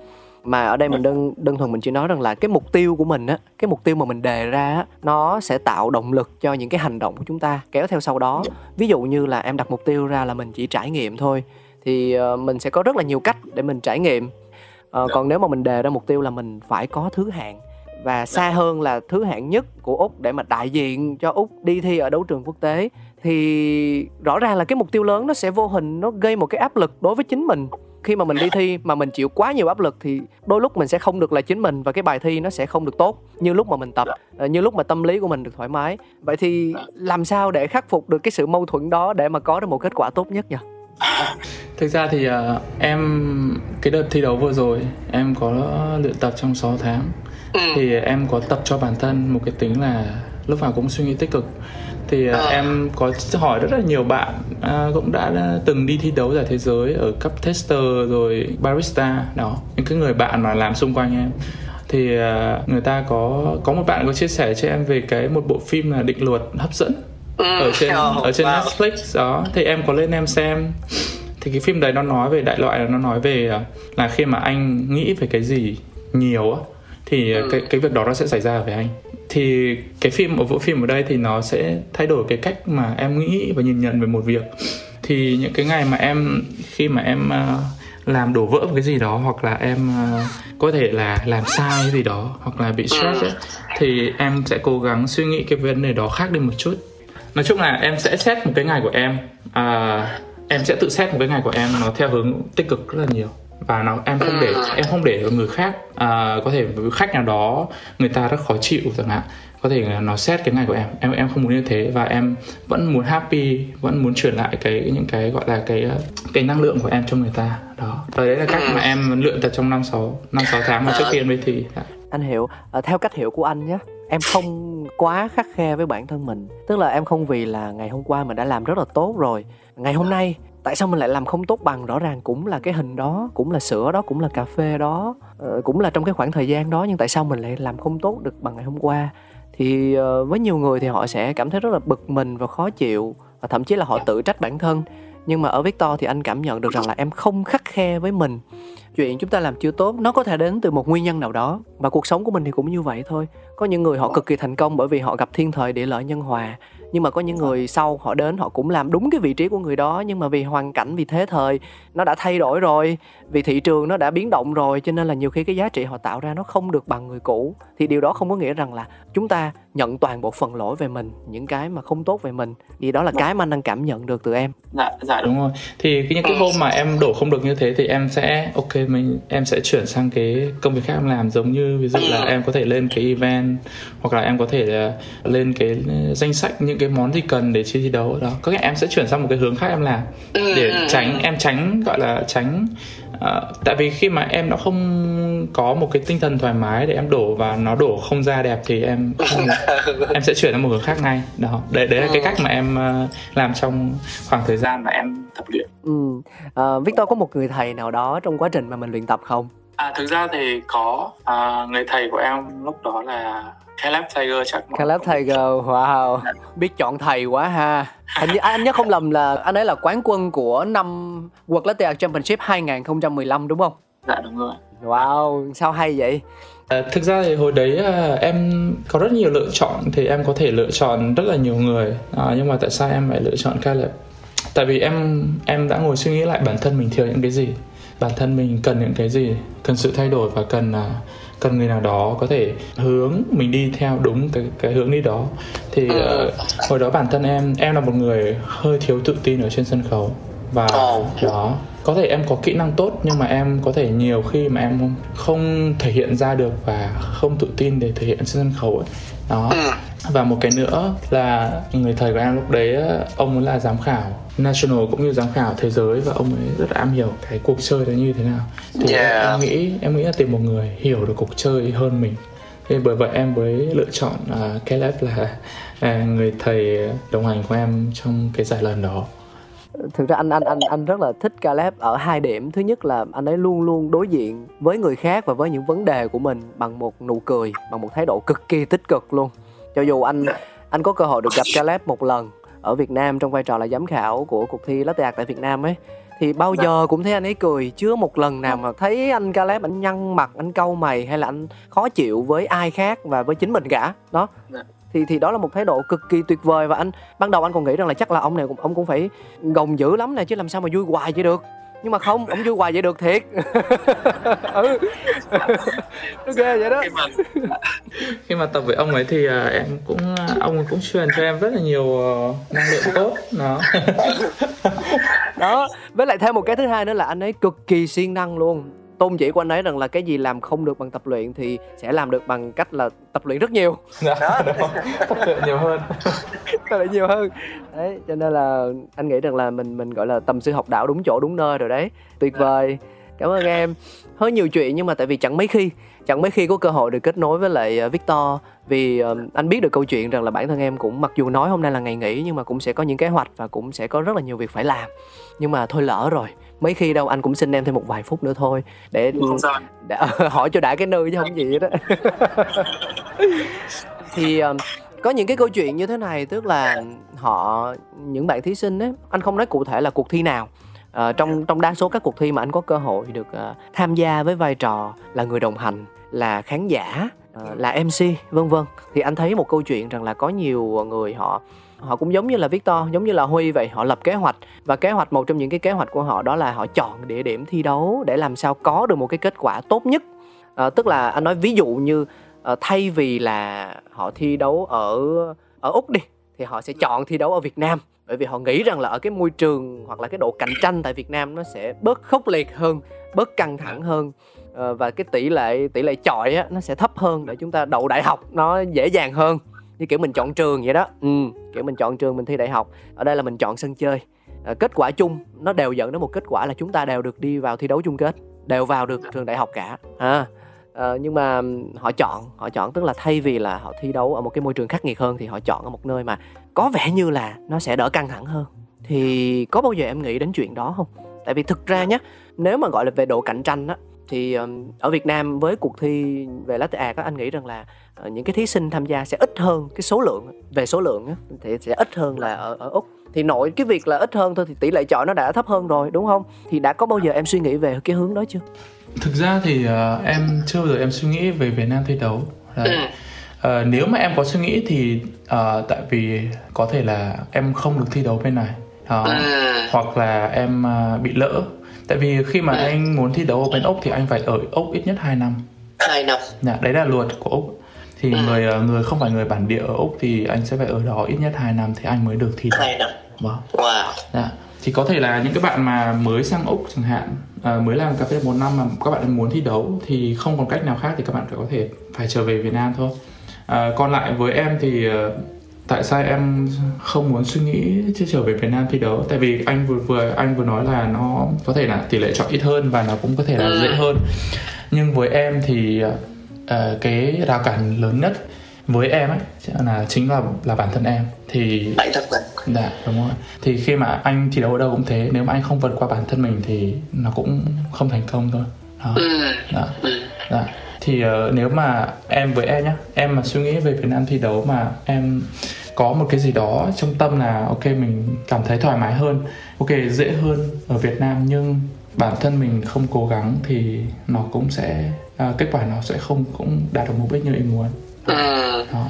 Mà ở đây mình đơn đơn thuần mình chỉ nói rằng là cái mục tiêu của mình á cái mục tiêu mà mình đề ra á nó sẽ tạo động lực cho những cái hành động của chúng ta kéo theo sau đó. Ví dụ như là em đặt mục tiêu ra là mình chỉ trải nghiệm thôi thì uh, mình sẽ có rất là nhiều cách để mình trải nghiệm. Uh, còn nếu mà mình đề ra mục tiêu là mình phải có thứ hạng và xa hơn là thứ hạng nhất của úc để mà đại diện cho úc đi thi ở đấu trường quốc tế thì rõ ràng là cái mục tiêu lớn nó sẽ vô hình nó gây một cái áp lực đối với chính mình. Khi mà mình đi thi mà mình chịu quá nhiều áp lực thì đôi lúc mình sẽ không được là chính mình và cái bài thi nó sẽ không được tốt như lúc mà mình tập ờ, như lúc mà tâm lý của mình được thoải mái. Vậy thì làm sao để khắc phục được cái sự mâu thuẫn đó để mà có được một kết quả tốt nhất nhỉ thực ra thì uh, em cái đợt thi đấu vừa rồi em có luyện tập trong 6 tháng. Ừ. thì em có tập cho bản thân một cái tính là lúc nào cũng suy nghĩ tích cực. Thì uh, em có hỏi rất là nhiều bạn uh, cũng đã, đã từng đi thi đấu giải thế giới ở cấp tester rồi barista đó những cái người bạn mà làm xung quanh em. Thì uh, người ta có có một bạn có chia sẻ cho em về cái một bộ phim là định luật hấp dẫn ừ, ở trên ở trên Netflix đó. Thì em có lên em xem. Thì cái phim đấy nó nói về đại loại là nó nói về là khi mà anh nghĩ về cái gì nhiều á thì ừ. cái cái việc đó nó sẽ xảy ra với anh. Thì cái phim ở bộ phim ở đây thì nó sẽ thay đổi cái cách mà em nghĩ và nhìn nhận về một việc. Thì những cái ngày mà em khi mà em uh, làm đổ vỡ một cái gì đó hoặc là em uh, có thể là làm sai cái gì đó hoặc là bị stress ấy, thì em sẽ cố gắng suy nghĩ cái vấn đề đó khác đi một chút nói chung là em sẽ xét một cái ngày của em. Uh, em sẽ tự xét một cái ngày của em nó theo hướng tích cực rất là nhiều. Và nó em không để ừ. em không để người khác à, có thể khách nào đó người ta rất khó chịu chẳng hạn. Có thể là nó xét cái ngày của em. Em em không muốn như thế và em vẫn muốn happy vẫn muốn truyền lại cái những cái gọi là cái cái năng lượng của em cho người ta. Đó. Và đấy là cách mà em luyện tập trong năm sáu năm sáu tháng mà trước khi em đi thi. Anh hiểu à, theo cách hiểu của anh nhé em không quá khắc khe với bản thân mình. Tức là em không vì là ngày hôm qua mình đã làm rất là tốt rồi, ngày hôm nay tại sao mình lại làm không tốt bằng? Rõ ràng cũng là cái hình đó, cũng là sữa đó, cũng là cà phê đó ờ, cũng là trong cái khoảng thời gian đó, nhưng tại sao mình lại làm không tốt được bằng ngày hôm qua? Thì ờ, với nhiều người thì họ sẽ cảm thấy rất là bực mình và khó chịu, và thậm chí là họ tự trách bản thân nhưng mà ở Victor thì anh cảm nhận được rằng là em không khắc khe với mình. Chuyện chúng ta làm chưa tốt, nó có thể đến từ một nguyên nhân nào đó. Và cuộc sống của mình thì cũng như vậy thôi. Có những người họ cực kỳ thành công bởi vì họ gặp thiên thời địa lợi nhân hòa. Nhưng mà có những người sau họ đến, họ cũng làm đúng cái vị trí của người đó. Nhưng mà vì hoàn cảnh, vì thế thời, nó đã thay đổi rồi. Vì thị trường nó đã biến động rồi, cho nên là nhiều khi cái giá trị họ tạo ra nó không được bằng người cũ. Thì điều đó không có nghĩa rằng là chúng ta nhận toàn bộ phần lỗi về mình những cái mà không tốt về mình thì đó là cái mà anh đang cảm nhận được từ em. Dạ dạ đúng rồi. Thì những cái hôm mà em đổ không được như thế thì em sẽ ok mình em sẽ chuyển sang cái công việc khác em làm giống như ví dụ là em có thể lên cái event hoặc là em có thể là lên cái danh sách những cái món gì cần để chi thi đấu đó. Có nghĩa em sẽ chuyển sang một cái hướng khác em làm để tránh em tránh gọi là tránh uh, tại vì khi mà em nó không có một cái tinh thần thoải mái để em đổ và nó đổ không ra đẹp thì em không, em sẽ chuyển sang một hướng khác ngay. Đó đấy đấy là cái cách mà em uh, làm trong khoảng thời gian mà em tập luyện. Ừ. uh, Victor có một người thầy nào đó trong quá trình mà mình luyện tập không? À thực ra thì có. À, người thầy của em lúc đó là Caleb Tiger chắc Caleb Tiger, wow Biết chọn thầy quá ha Hình như anh nhớ không lầm là anh ấy là quán quân của năm World Latte Art Championship 2015 đúng không? Dạ đúng rồi Wow, sao hay vậy? À, thực ra thì hồi đấy à, em có rất nhiều lựa chọn thì em có thể lựa chọn rất là nhiều người à, nhưng mà tại sao em lại lựa chọn Caleb? Tại vì em em đã ngồi suy nghĩ lại bản thân mình thiếu những cái gì bản thân mình cần những cái gì cần sự thay đổi và cần uh, cần người nào đó có thể hướng mình đi theo đúng cái cái hướng đi đó. Thì uh, hồi đó bản thân em em là một người hơi thiếu tự tin ở trên sân khấu. Và đó có thể em có kỹ năng tốt nhưng mà em có thể nhiều khi mà em không, không thể hiện ra được và không tự tin để thể hiện trên sân khấu ấy. đó ừ. và một cái nữa là người thầy của em lúc đấy ông ấy là giám khảo national cũng như giám khảo thế giới và ông ấy rất là am hiểu cái cuộc chơi đó như thế nào thì yeah. em, em nghĩ em nghĩ là tìm một người hiểu được cuộc chơi hơn mình nên bởi vậy em mới lựa chọn uh, Caleb là uh, người thầy đồng hành của em trong cái giải lần đó thực ra anh anh anh anh rất là thích Caleb ở hai điểm. Thứ nhất là anh ấy luôn luôn đối diện với người khác và với những vấn đề của mình bằng một nụ cười bằng một thái độ cực kỳ tích cực luôn. Cho dù anh anh có cơ hội được gặp Caleb một lần ở Việt Nam trong vai trò là giám khảo của cuộc thi Latte Art tại Việt Nam ấy thì bao dạ. giờ cũng thấy anh ấy cười. Chưa một lần nào mà thấy anh Caleb anh nhăn mặt anh câu mày hay là anh khó chịu với ai khác và với chính mình cả. Đó. Dạ. Thì thì đó là một thái độ cực kỳ tuyệt vời và anh ban đầu anh còn nghĩ rằng là chắc là ông này ông cũng phải gồng dữ lắm này chứ làm sao mà vui hoài vậy được. Nhưng mà không ông vui hoài vậy được thiệt. Ừ. Ok vậy đó. Khi mà, khi mà tập với ông ấy thì uh, em cũng uh, ông cũng truyền cho em rất là nhiều uh, năng lượng tốt đó. Đó với lại thêm một cái thứ hai nữa là anh ấy cực kỳ siêng năng luôn tôn chỉ của anh ấy rằng là cái gì làm không được bằng tập luyện thì sẽ làm được bằng cách là tập luyện rất nhiều. Dạ, đó tập luyện nhiều hơn. Tập luyện nhiều hơn. Đấy cho nên là anh nghĩ rằng là mình mình gọi là tầm sư học đạo đúng chỗ đúng nơi rồi đấy. Tuyệt vâng. vời. Cảm ơn em. Hơi nhiều chuyện nhưng mà tại vì chẳng mấy khi chẳng mấy khi có cơ hội được kết nối với lại ờ, Victor. Vì uh, anh biết được câu chuyện rằng là bản thân em cũng mặc dù nói hôm nay là ngày nghỉ nhưng mà cũng sẽ có những kế hoạch và cũng sẽ có rất là nhiều việc phải làm. Nhưng mà thôi lỡ rồi mấy khi đâu anh cũng xin em thêm một vài phút nữa thôi để, để hỏi cho đã cái nơi chứ không gì đó thì uh, có những cái câu chuyện như thế này tức là họ những bạn thí sinh ấy anh không nói cụ thể là cuộc thi nào uh, trong trong đa số các cuộc thi mà anh có cơ hội được uh, tham gia với vai trò là người đồng hành là khán giả uh, là mc vân vân. Thì anh thấy một câu chuyện rằng là có nhiều người họ họ cũng giống như là Victor giống như là Huy vậy họ lập kế hoạch. Và kế hoạch một trong những cái kế hoạch của họ đó là họ chọn địa điểm thi đấu để làm sao có được một cái kết quả tốt nhất. À, tức là anh nói ví dụ như à, thay vì là họ thi đấu ở ở úc đi thì họ sẽ chọn thi đấu ở Việt Nam. Bởi vì họ nghĩ rằng là ở cái môi trường hoặc là cái độ cạnh tranh tại Việt Nam nó sẽ bớt khốc liệt hơn bớt căng thẳng hơn. Ờ, và cái tỷ lệ tỷ lệ chọi á nó sẽ thấp hơn để chúng ta đậu đại học nó dễ dàng hơn như kiểu mình chọn trường vậy đó. Ừ, kiểu mình chọn trường mình thi đại học. Ở đây là mình chọn sân chơi. À, kết quả chung nó đều dẫn đến một kết quả là chúng ta đều được đi vào thi đấu chung kết đều vào được trường đại học cả. À, à, nhưng mà họ chọn họ chọn tức là thay vì là họ thi đấu ở một cái môi trường khắc nghiệt hơn thì họ chọn ở một nơi mà có vẻ như là nó sẽ đỡ căng thẳng hơn. Thì có bao giờ em nghĩ đến chuyện đó không? Tại vì thực ra nhé nếu mà gọi là về độ cạnh tranh á thì ở Việt Nam với cuộc thi về latte art á anh nghĩ rằng là ờ, những cái thí sinh tham gia sẽ ít hơn cái số lượng về số lượng á thì sẽ ít hơn là ở ở úc. Thì nội cái việc là ít hơn thôi thì tỷ lệ chọi nó đã thấp hơn rồi đúng không? Thì đã có bao giờ em suy nghĩ về cái hướng đó chưa? Thực ra thì uh, em chưa bao giờ em suy nghĩ về Việt Nam thi đấu. Đấy. Uh, nếu mà em có suy nghĩ thì uh, tại vì có thể là em không được thi đấu bên này. À. hoặc là em uh, bị lỡ tại vì khi mà ừ. anh muốn thi đấu ở bên úc thì anh phải ở úc ít nhất 2 năm 2 năm dạ, đấy là luật của úc thì ừ. người ờ, người không phải người bản địa ở úc thì anh sẽ phải ở đó ít nhất 2 năm thì anh mới được thi đấu 2 năm vâng wow dạ. thì có thể là những cái bạn mà mới sang úc chẳng hạn uh, mới làm cà phê một năm mà các bạn muốn thi đấu thì không còn cách nào khác thì các bạn phải có thể phải trở về việt nam thôi uh, còn lại với em thì tại sao em không muốn suy nghĩ chứ trở về Việt Nam thi đấu? Tại vì anh vừa vừa anh vừa nói là nó có thể là tỷ lệ chọn ít hơn và nó cũng có thể là dễ hơn. Nhưng với em thì uh, cái rào cản lớn nhất với em ấy là chính là là bản thân em. Thì bản thân mình dạ đúng rồi. Thì khi mà anh thi đấu ở đâu cũng thế nếu mà anh không vượt qua bản thân mình thì nó cũng không thành công thôi. Đó. Ừ. Dạ. Ừ. dạ thì uh, nếu mà em với em nhá em mà suy nghĩ về Việt Nam thi đấu mà em có một cái gì đó trong tâm là ok mình cảm thấy thoải mái hơn ok dễ hơn ở Việt Nam nhưng bản thân mình không cố gắng thì nó cũng sẽ uh, kết quả nó sẽ không cũng đạt được mục đích như em muốn ừ. đó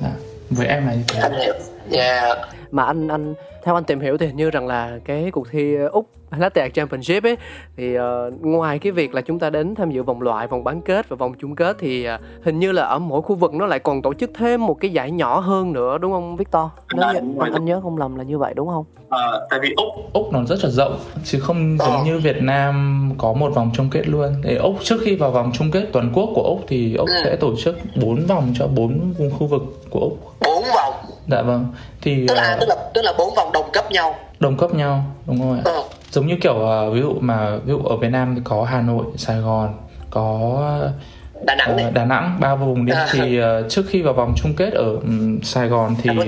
dạ. với em là như thế anh hiểu yeah. mà anh anh theo anh tìm hiểu thì như rằng là cái cuộc thi úc Latte Art Championship ấy thì uh, ngoài cái việc là chúng ta đến tham dự vòng loại, vòng bán kết và vòng chung kết thì uh, hình như là ở mỗi khu vực nó lại còn tổ chức thêm một cái giải nhỏ hơn nữa đúng không Victor? Nếu như, anh, anh nhớ không lầm là như vậy đúng không? À, tại vì úc úc nó rất là rộng chứ không giống như Việt Nam có một vòng chung kết luôn. Thì úc trước khi vào vòng chung kết toàn quốc của úc thì úc ừ. sẽ tổ chức 4 vòng cho bốn vùng khu vực của úc. 4 vòng. Dạ vâng. Thì tức là uh, tức là tức là bốn vòng đồng cấp nhau. Đồng cấp nhau, đúng rồi. Ừ giống như kiểu uh, ví dụ mà ví dụ ở Việt Nam thì có Hà Nội, Sài Gòn, có Đà Nẵng uh, Đà Nẵng ba vùng đi. À. thì uh, trước khi vào vòng chung kết ở um, Sài Gòn thì uh,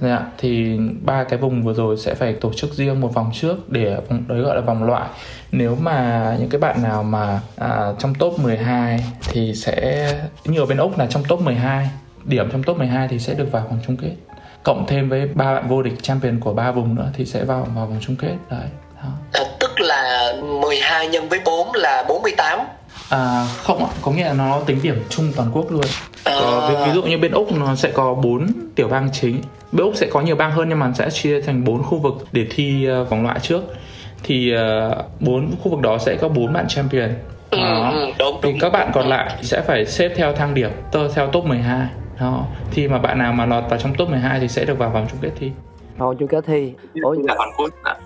dạ, thì ba cái vùng vừa rồi sẽ phải tổ chức riêng một vòng trước để đấy gọi là vòng loại. Nếu mà những cái bạn nào mà à, trong top 12 thì sẽ như ở bên Úc là trong top 12 điểm trong top 12 thì sẽ được vào vòng chung kết cộng thêm với ba bạn vô địch champion của ba vùng nữa thì sẽ vào vào vòng chung kết đấy À, tức là 12 nhân với 4 là 48 À không ạ, có nghĩa là nó tính điểm chung toàn quốc luôn. À... Có, ví, ví dụ như bên Úc nó sẽ có 4 tiểu bang chính. Bên Úc sẽ có nhiều bang hơn nhưng mà sẽ chia thành 4 khu vực để thi uh, vòng loại trước. Thì uh, 4 khu vực đó sẽ có 4 bạn champion. Ừ, đó. Ừ, đúng, thì đúng, các bạn còn lại sẽ phải xếp theo thang điểm, theo top 12. Đó. Thì mà bạn nào mà lọt vào trong top 12 thì sẽ được vào vòng chung kết thi. Thôi chưa kết thi. Ủa.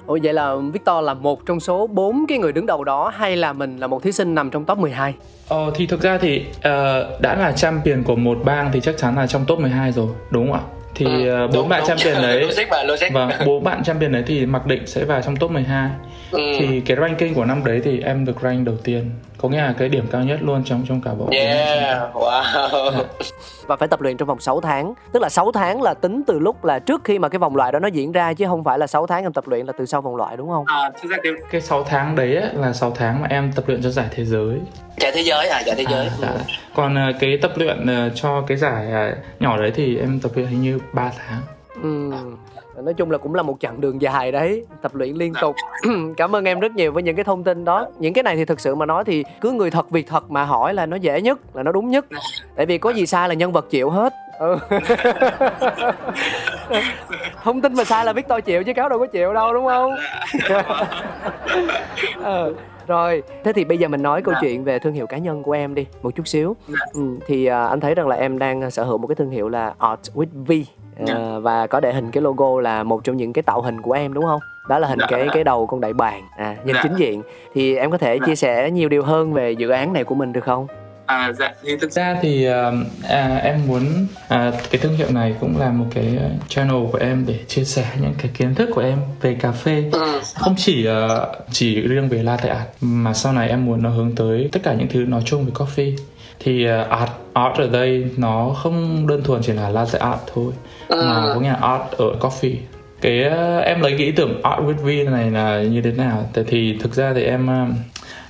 Ủa vậy là Victor là một trong số bốn cái người đứng đầu đó hay là mình là một thí sinh nằm trong top 12? Ờ thì thực ra thì uh, đã là champion của một bang thì chắc chắn là trong top 12 rồi, đúng không ạ? thì Ừ, bốn bạn đúng. champion đấy logic mà logic và bốn bạn champion đấy thì mặc định sẽ vào trong top 12 ừ. thì cái ranking của năm đấy thì em được rank đầu tiên có nghĩa là cái điểm cao nhất luôn trong trong cả bộ yeah wow. Và phải tập luyện trong vòng 6 tháng. Tức là 6 tháng là tính từ lúc là trước khi mà cái vòng loại đó nó diễn ra chứ không phải là 6 tháng em tập luyện là từ sau vòng loại đúng không? À, thực ra cái cái 6 tháng đấy ấy, là 6 tháng mà em tập luyện cho giải thế giới. Giải thế giới à giải thế giới. À, dạ. còn ờ, cái tập luyện ờ, cho cái giải ờ, nhỏ đấy thì em tập luyện hình như 3 tháng ừ. nói chung là cũng là một chặng đường dài đấy tập luyện liên tục. Cảm ơn em rất nhiều với những cái thông tin đó. Những cái này thì thực sự mà nói thì cứ người thật việc thật mà hỏi là nó dễ nhất là nó đúng nhất. Tại vì có gì sai là nhân vật chịu hết. Ừ. thông tin mà sai là Victor chịu chứ cáo đâu có chịu đâu đúng không? Ờ. rồi thế thì bây giờ mình nói câu chuyện về thương hiệu cá nhân của em đi một chút xíu. Ừ, thì à, anh thấy rằng là em đang sở hữu một cái thương hiệu là Art with V à, và có để hình cái logo là một trong những cái tạo hình của em đúng không đó là hình Dạ. cái cái đầu con đại bàng à nhìn Dạ. chính diện thì em có thể Dạ. chia sẻ nhiều điều hơn về dự án này của mình được không à dạ thì thực ra thì ờ, à, em muốn à, cái thương hiệu này cũng là một cái ờ, channel của em để chia sẻ những cái kiến thức của em về cà phê ừ. không chỉ ờ, chỉ riêng về latte art mà sau này em muốn nó hướng tới tất cả những thứ nói chung về coffee thì ờ, art art ở đây nó không đơn thuần chỉ là latte art thôi Ờ. mà có nghĩa là art ở coffee. Cái ờ, em lấy cái ý tưởng art with V này là như thế nào? Thì thực ra thì em ờ,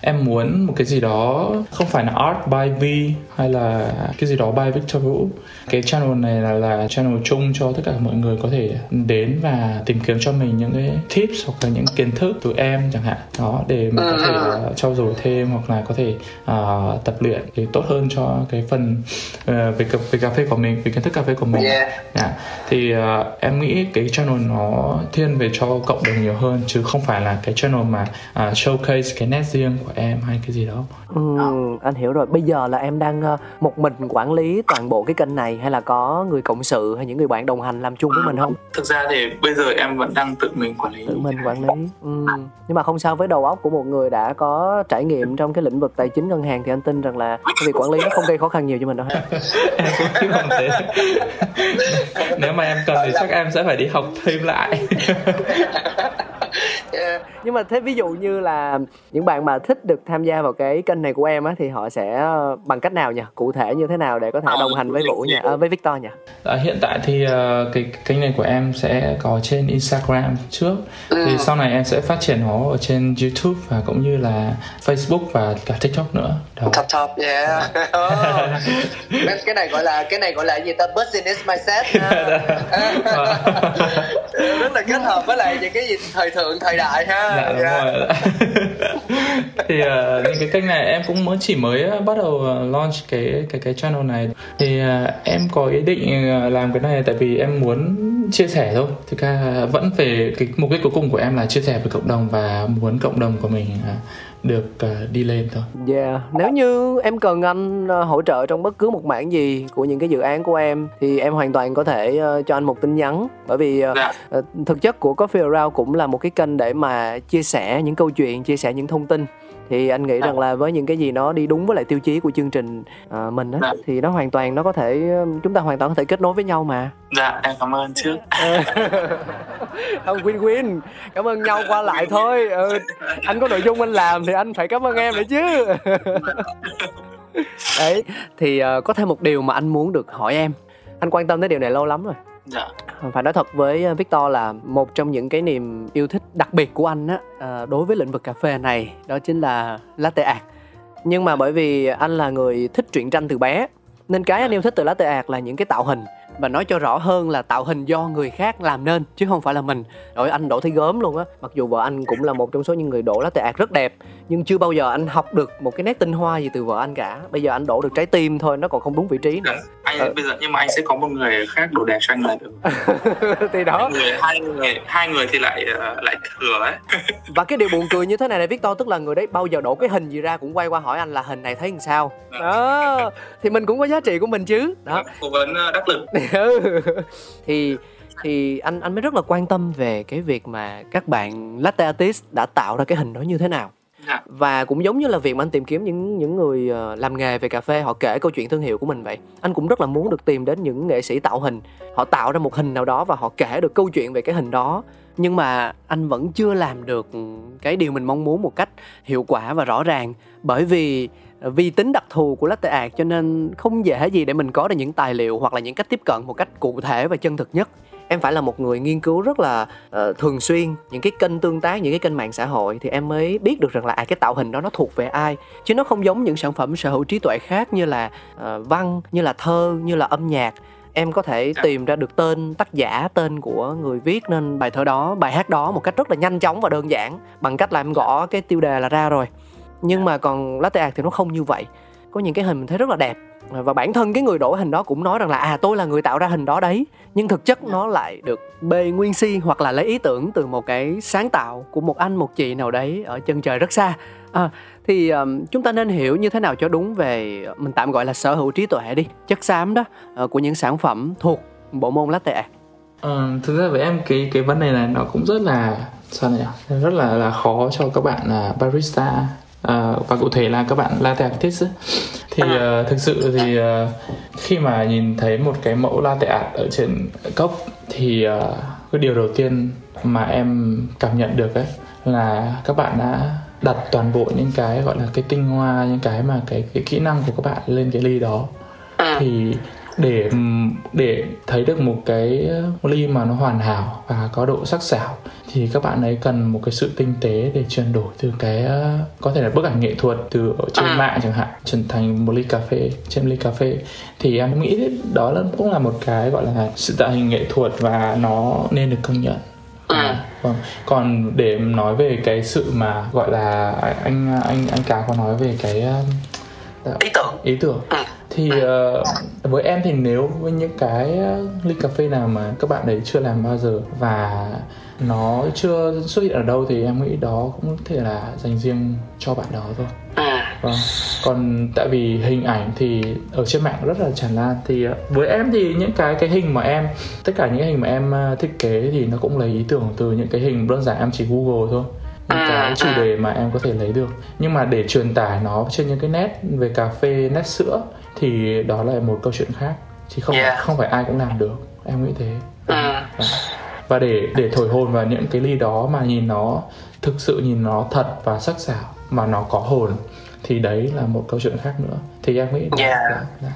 em muốn một cái gì đó không phải là art by V hay là cái gì đó by Victor Vũ cái channel này là là channel chung cho tất cả mọi người có thể đến và tìm kiếm cho mình những cái tips hoặc là những kiến thức từ em chẳng hạn đó để mình có thể uh, trau dồi thêm hoặc là có thể uh, tập luyện để tốt hơn cho cái phần uh, về, cà- về cà phê của mình về kiến thức cà phê của mình Yeah. Dạ. thì uh, em nghĩ cái channel nó thiên về cho cộng đồng nhiều hơn chứ không phải là cái channel mà uh, showcase cái nét riêng của em hay cái gì đó Ừ, anh hiểu rồi. Bây giờ là em đang ờ, một mình quản lý toàn bộ cái kênh này hay là có người cộng sự hay những người bạn đồng hành làm chung với mình không? thực ra thì bây giờ em vẫn đang tự mình quản lý Tự mình quản lý. Ừ. Nhưng mà không sao với đầu óc của một người đã có trải nghiệm trong cái lĩnh vực tài chính ngân hàng thì anh tin rằng là cái việc quản lý nó không gây khó khăn nhiều cho mình đâu ha. em cũng hy vọng thế nếu mà em cần thì chắc em sẽ phải đi học thêm lại. Nhưng mà thế ví dụ như là những bạn mà thích được tham gia vào cái kênh này của em á thì họ sẽ ờ, bằng cách nào nhỉ? Cụ thể như thế nào để có thể đồng hành với Vũ nhỉ? À, với Victor nhỉ? À, hiện tại thì ờ, cái kênh này của em sẽ có trên Instagram trước thì sau này em sẽ phát triển nó ở trên YouTube và cũng như là Facebook và cả TikTok nữa đó top top yeah Cái- cái này gọi là cái này gọi là gì ta business mindset ha. rất là kết hợp với lại những cái gì thời thượng thời đại ha dạ đúng Yeah. rồi thì uh, những cái kênh này em cũng mới chỉ mới ờ, bắt đầu ờ, launch cái cái cái channel này. Thì ờ, em có ý định làm cái này tại vì em muốn chia sẻ thôi. Thực ra vẫn về cái mục đích cuối cùng của em là chia sẻ với cộng đồng và muốn cộng đồng của mình ờ, được ờ, đi lên thôi. Yeah, nếu như em cần anh ờ, hỗ trợ trong bất cứ một mảng gì của những cái dự án của em thì em hoàn toàn có thể ờ, cho anh một tin nhắn. Bởi vì ờ, Dạ. ờ, thực chất của Coffee Around cũng là một cái kênh để mà chia sẻ những câu chuyện, chia sẻ những thông tin thì anh nghĩ rằng là với những cái gì nó đi đúng với lại tiêu chí của chương trình ờ, mình á Dạ. thì nó hoàn toàn nó có thể chúng ta hoàn toàn có thể kết nối với nhau mà. Dạ em cảm ơn trước. Không win win cảm ơn nhau qua lại thôi. Ừ, anh có nội dung anh làm thì anh phải cảm ơn em nữa chứ. Đấy thì ờ, có thêm một điều mà anh muốn được hỏi em. Anh quan tâm tới điều này lâu lắm rồi dạ. Phải nói thật với ờ, Victor là một trong những cái niềm yêu thích đặc biệt của anh á ờ, đối với lĩnh vực cà phê này đó chính là latte art. Nhưng mà bởi vì anh là người thích truyện tranh từ bé nên cái anh yêu thích từ latte art là những cái tạo hình và nói cho rõ hơn là tạo hình do người khác làm nên chứ không phải là mình. Rồi anh đổ thấy gớm luôn á. Mặc dù vợ anh cũng là một trong số những người đổ latte art rất đẹp nhưng chưa bao giờ anh học được một cái nét tinh hoa gì từ vợ anh cả. Bây giờ anh đổ được trái tim thôi nó còn không đúng vị trí nữa. Anh Ờ. bây giờ nhưng mà anh sẽ có một người khác đổ đẹp cho anh là được. Thì đó. Hai người hai người hai người thì lại ờ, lại thừa ấy. Và cái điều buồn cười như thế này này Victor tức là người đấy bao giờ đổ cái hình gì ra cũng quay qua hỏi anh là hình này thấy làm sao? Đó. Thì mình cũng có giá trị của mình chứ. Đó. Cố vấn ờ, đắc lực Ừ. thì thì anh anh mới rất là quan tâm về cái việc mà các bạn latte artist đã tạo ra cái hình đó như thế nào. Dạ. và cũng giống như là việc mà anh tìm kiếm những những người ờ, làm nghề về cà phê họ kể câu chuyện thương hiệu của mình vậy. Anh cũng rất là muốn được tìm đến những nghệ sĩ tạo hình. Họ tạo ra một hình nào đó và họ kể được câu chuyện về cái hình đó. Nhưng mà anh vẫn chưa làm được cái điều mình mong muốn một cách hiệu quả và rõ ràng. Bởi vì vì tính đặc thù của latte art cho nên không dễ gì để mình có được những tài liệu hoặc là những cách tiếp cận một cách cụ thể và chân thực nhất. Em phải là một người nghiên cứu rất là uh, thường xuyên những cái kênh tương tác những cái kênh mạng xã hội thì em mới biết được rằng là à cái tạo hình đó nó thuộc về ai. Chứ nó không giống những sản phẩm sở hữu trí tuệ khác như là uh, văn như là thơ như là âm nhạc. Em có thể dạ. tìm ra được tên tác giả tên của người viết nên bài thơ đó bài hát đó một cách rất là nhanh chóng và đơn giản bằng cách là em gõ cái tiêu đề là ra rồi nhưng mà còn latte art thì nó không như vậy. Có những cái hình mình thấy rất là đẹp. Và bản thân cái người đổ hình đó cũng nói rằng là à tôi là người tạo ra hình đó đấy. Nhưng thực chất nó lại được bê nguyên si hoặc là lấy ý tưởng từ một cái sáng tạo của một anh một chị nào đấy ở chân trời rất xa. À, thì um, chúng ta nên hiểu như thế nào cho đúng về mình tạm gọi là sở hữu trí tuệ đi chất xám đó uh, của những sản phẩm thuộc bộ môn latte art. Ờ, thực ra với em cái cái vấn đề này nó cũng rất là sao nhỉ? Rất là là khó cho các bạn là barista uh, và cụ thể là các bạn latte artist thì uh, thực sự thì uh, khi mà nhìn thấy một cái mẫu latte art ở trên cốc thì uh, cái điều đầu tiên mà em cảm nhận được ấy là các bạn đã đặt toàn bộ những cái gọi là cái tinh hoa những cái mà cái cái kỹ năng của các bạn lên cái ly đó. Thì để để thấy được một cái ly mà nó hoàn hảo và có độ sắc sảo thì các bạn ấy cần một cái sự tinh tế để chuyển đổi từ cái có thể là bức ảnh nghệ thuật từ ở trên à. mạng chẳng hạn chuyển thành một ly cà phê trên ly cà phê. Thì em nghĩ đó là cũng là một cái gọi là sự tạo hình nghệ thuật và nó nên được công nhận. À, vâng. Còn để nói về cái sự mà gọi là anh anh anh cá có nói về cái ý tưởng. Ý tưởng. À thì uh, với em thì nếu với những cái ly cà phê nào mà các bạn đấy chưa làm bao giờ và nó chưa xuất hiện ở đâu thì em nghĩ đó cũng có thể là dành riêng cho bạn đó thôi. À. vâng. Còn tại vì hình ảnh thì ở trên mạng rất là tràn lan thì uh, với em thì những cái cái hình mà em tất cả những hình mà em thiết kế thì nó cũng lấy ý tưởng từ những cái hình đơn giản em chỉ google thôi những cái à, chủ đề mà em có thể lấy được. Nhưng mà để truyền tải nó trên những cái nét về cà phê nét sữa thì đó là một câu chuyện khác. Chứ không yeah. không phải ai cũng làm được. Em nghĩ thế. À. và để để thổi hồn vào những cái ly đó mà nhìn nó thực sự nhìn nó thật và sắc sảo mà nó có hồn thì đấy là một câu chuyện khác nữa. Thì em nghĩ yeah. là, là,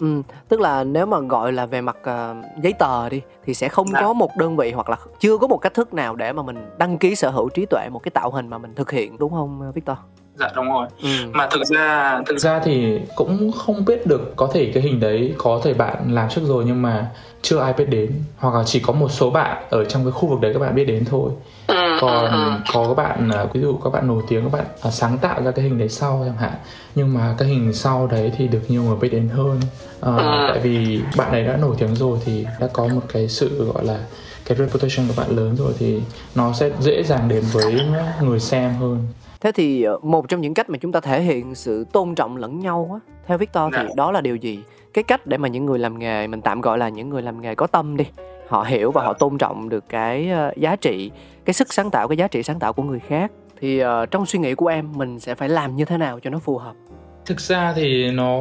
là Ừ, tức là nếu mà gọi là về mặt uh, giấy tờ đi thì sẽ không à. có một đơn vị hoặc là chưa có một cách thức nào để mà mình đăng ký sở hữu trí tuệ một cái tạo hình mà mình thực hiện đúng không Victor? Dạ đúng rồi. Ừ. mà thực ra thực ra thì cũng không biết được có thể cái hình đấy có thể bạn làm trước rồi nhưng mà chưa ai biết đến. Hoặc là chỉ có một số bạn ở trong cái khu vực đấy các bạn biết đến thôi. Ừ, còn ừ, có các bạn à, ví dụ các bạn nổi tiếng các bạn à, sáng tạo ra cái hình đấy sau chẳng hạn. Nhưng mà cái hình sau đấy thì được nhiều người biết đến hơn. À, tại vì bạn ấy đã nổi tiếng rồi thì đã có một cái sự gọi là cái reputation của bạn lớn rồi thì nó sẽ dễ dàng đến với người xem hơn thế thì ờ, một trong những cách mà chúng ta thể hiện sự tôn trọng lẫn nhau á theo Victor thì dạ. đó là điều gì cái cách để mà những người làm nghề mình tạm gọi là những người làm nghề có tâm đi họ hiểu và họ dạ. tôn trọng được cái ờ, giá trị cái sức sáng tạo cái giá trị sáng tạo của người khác thì uh, trong suy nghĩ của em mình sẽ phải làm như thế nào cho nó phù hợp thực ra thì nó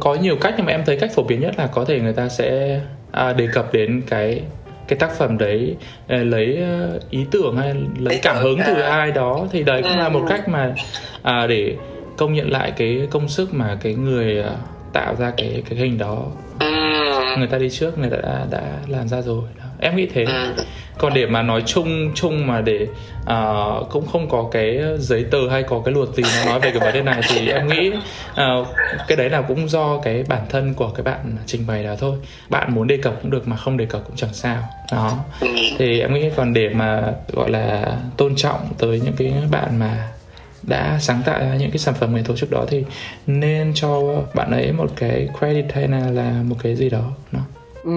có nhiều cách nhưng mà em thấy cách phổ biến nhất là có thể người ta sẽ à, đề cập đến cái cái tác phẩm đấy ờ, lấy ờ, ý tưởng hay lấy cảm hứng từ à. ai đó thì đấy cũng là một ừ. cách mà à, để công nhận lại cái công sức mà cái người ờ, tạo ra cái cái hình đó ừ. người ta đi trước người ta đã đã làm ra rồi đó. Em nghĩ thế. Ừ còn để mà nói chung chung mà để uh, cũng không có cái giấy tờ hay có cái luật gì nó nói về cái vấn đề này thì em nghĩ uh, cái đấy là cũng do cái bản thân của cái bạn trình bày đó thôi. Bạn muốn đề cập cũng được mà không đề cập cũng chẳng sao. Đó. Thì em nghĩ còn để mà gọi là tôn trọng tới những cái bạn mà đã sáng tạo ra những cái sản phẩm nghệ thuật trước đó thì nên cho bạn ấy một cái credit hay là, là một cái gì đó nó ừ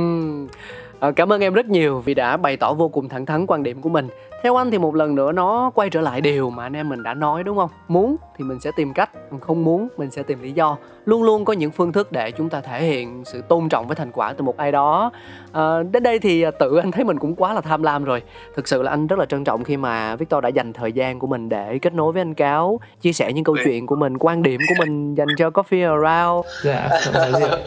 À, cảm ơn em rất nhiều vì đã bày tỏ vô cùng thẳng thắn quan điểm của mình. Theo anh thì một lần nữa nó quay trở lại điều mà anh em mình đã nói đúng không? Muốn thì mình sẽ tìm cách, không muốn mình sẽ tìm lý do. Luôn luôn có những phương thức để chúng ta thể hiện sự tôn trọng với thành quả từ một ai đó. À, đến đây thì tự anh thấy mình cũng quá là tham lam rồi. Thực sự là anh rất là trân trọng khi mà Victor đã dành thời gian của mình để kết nối với anh Cáo, chia sẻ những câu chuyện của mình, quan điểm của mình dành cho Coffee Around. Dạ,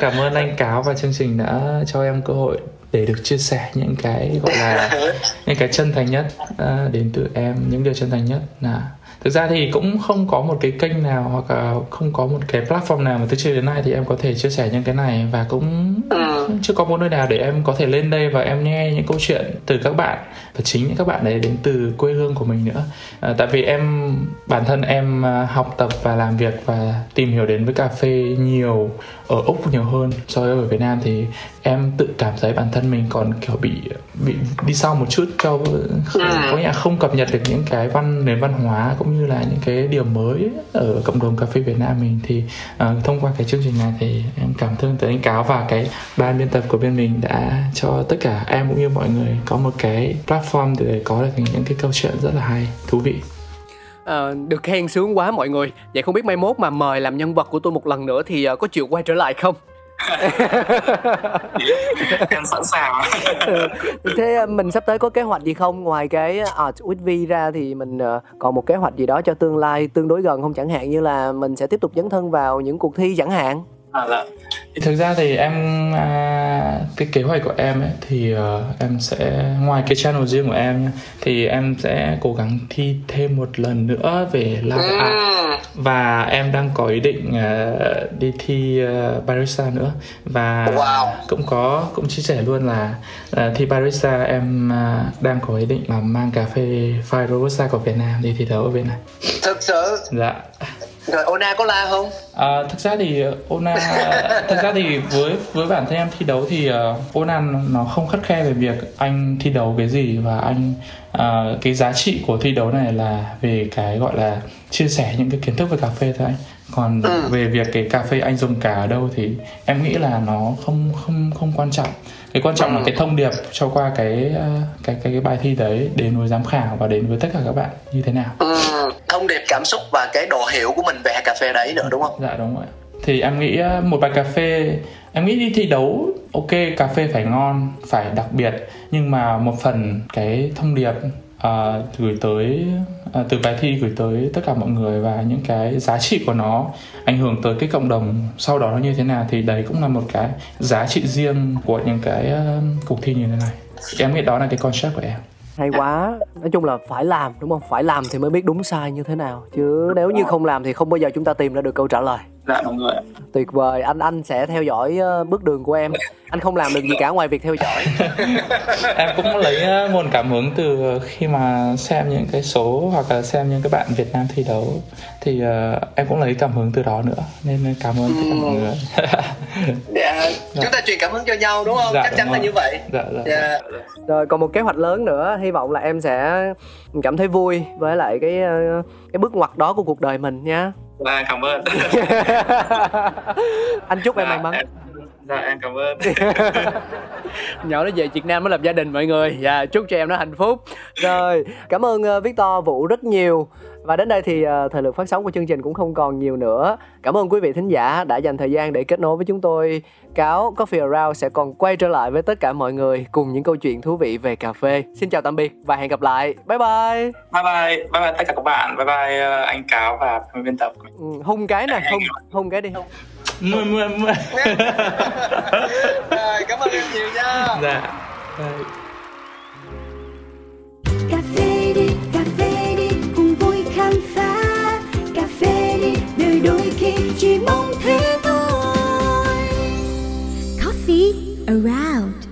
cảm ơn anh Cáo và chương trình đã cho em cơ hội để được chia sẻ những cái gọi là những cái chân thành nhất uh, đến từ em những điều chân thành nhất là thực ra thì cũng không có một cái kênh nào hoặc là không có một cái platform nào mà từ trước đến nay thì em có thể chia sẻ những cái này và cũng ừ. chưa có một nơi nào để em có thể lên đây và em nghe những câu chuyện từ các bạn và chính những các bạn đấy đến từ quê hương của mình nữa à, tại vì em bản thân em à, học tập và làm việc và tìm hiểu đến với cà phê nhiều ở úc nhiều hơn so với ở việt nam thì em tự cảm thấy bản thân mình còn kiểu bị bị đi sau một chút cho ừ. có nghĩa là không cập nhật được những cái văn nền văn hóa cũng như là những cái điều mới ở cộng đồng cà phê Việt Nam mình thì uh, thông qua cái chương trình này thì em cảm thương tới anh cáo và cái ban biên tập của bên mình đã cho tất cả em cũng như mọi người có một cái platform để có được những cái câu chuyện rất là hay thú vị. À, được khen sướng quá mọi người. Vậy không biết mai mốt mà mời làm nhân vật của tôi một lần nữa thì uh, có chịu quay trở lại không? Em sẵn sàng. Thế ờ, mình sắp tới có kế hoạch gì không? Ngoài cái Art with V ra thì mình còn một kế hoạch gì đó cho tương lai tương đối gần không? Chẳng hạn như là mình sẽ tiếp tục dấn thân vào những cuộc thi chẳng hạn à dạ. Thì thực ra thì em à, cái kế hoạch của em ấy thì uh, em sẽ ngoài cái channel riêng của em nhá, thì em sẽ cố gắng thi thêm một lần nữa về live art. À. và em đang có ý định uh, đi thi uh, barista nữa. Và wow. cũng có cũng chia sẻ luôn là uh, thi barista em uh, đang có ý định là mang cà phê pha robusta của Việt Nam đi thi đấu ở bên này. Thực sự? Dạ rồi Ona có la không? À, thực ra thì Ona thực ra thì với với bản thân em thi đấu thì uh, Ona nó không khắt khe về việc anh thi đấu cái gì và anh uh, cái giá trị của thi đấu này là về cái gọi là chia sẻ những cái kiến thức về cà phê thôi anh còn ừ. về việc cái cà phê anh dùng cả ở đâu thì em nghĩ là nó không không không quan trọng cái quan trọng ừ. là cái thông điệp cho qua cái cái cái cái bài thi đấy đến với giám khảo và đến với tất cả các bạn như thế nào ừ. thông điệp cảm xúc và cái độ hiểu của mình về cà phê đấy nữa đúng không dạ đúng rồi thì em nghĩ một bài cà phê em nghĩ đi thi đấu ok cà phê phải ngon phải đặc biệt nhưng mà một phần cái thông điệp à, gửi tới à, từ bài thi gửi tới tất cả mọi người và những cái giá trị của nó ảnh hưởng tới cái cộng đồng sau đó nó như thế nào thì đấy cũng là một cái giá trị riêng của những cái uh, cuộc thi như thế này. Em nghĩ đó là cái concept của em. Hay quá. Nói chung là phải làm đúng không? Phải làm thì mới biết đúng sai như thế nào. Chứ nếu như không làm thì không bao giờ chúng ta tìm ra được câu trả lời dạ đúng rồi tuyệt vời. Anh anh sẽ theo dõi ờ, bước đường của em. Anh không làm được gì cả ngoài việc theo dõi. Em cũng lấy ờ, nguồn cảm hứng từ khi mà xem những cái số hoặc là xem những cái bạn Việt Nam thi đấu. Thì uh, em cũng lấy cảm hứng từ đó nữa. Nên cảm ơn tất cả mọi người. Dạ. dạ. chúng ta truyền cảm hứng cho nhau đúng không? Dạ, chắc chắn là như vậy. Dạ, dạ, dạ. rồi còn một kế hoạch lớn nữa. Hy vọng là em sẽ cảm thấy vui với lại cái cái bước ngoặt đó của cuộc đời mình nha Dạ cảm ơn. Anh chúc dạ, em may mắn. em, Dạ em cảm ơn. Nhỏ nó về Việt Nam mới lập gia đình mọi người. Dạ chúc cho em nó hạnh phúc. Rồi cảm ơn uh, Victor Vũ rất nhiều và đến đây thì uh, thời lượng phát sóng của chương trình cũng không còn nhiều nữa. Cảm ơn quý vị thính giả đã dành thời gian để kết nối với chúng tôi. Cáo Coffee Around sẽ còn quay trở lại với tất cả mọi người cùng những câu chuyện thú vị về cà phê. Xin chào tạm biệt và hẹn gặp lại. Bye bye. Bye bye. Bye bye tất cả các bạn. Bye bye uh, anh Cáo và biên tập. Ừ, hung cái nè, hung hung cái đi. Mười mười mười. Cảm ơn em nhiều nha. Dạ. Cà phê đi, đôi khi chỉ mong thế thôi. Coffee around.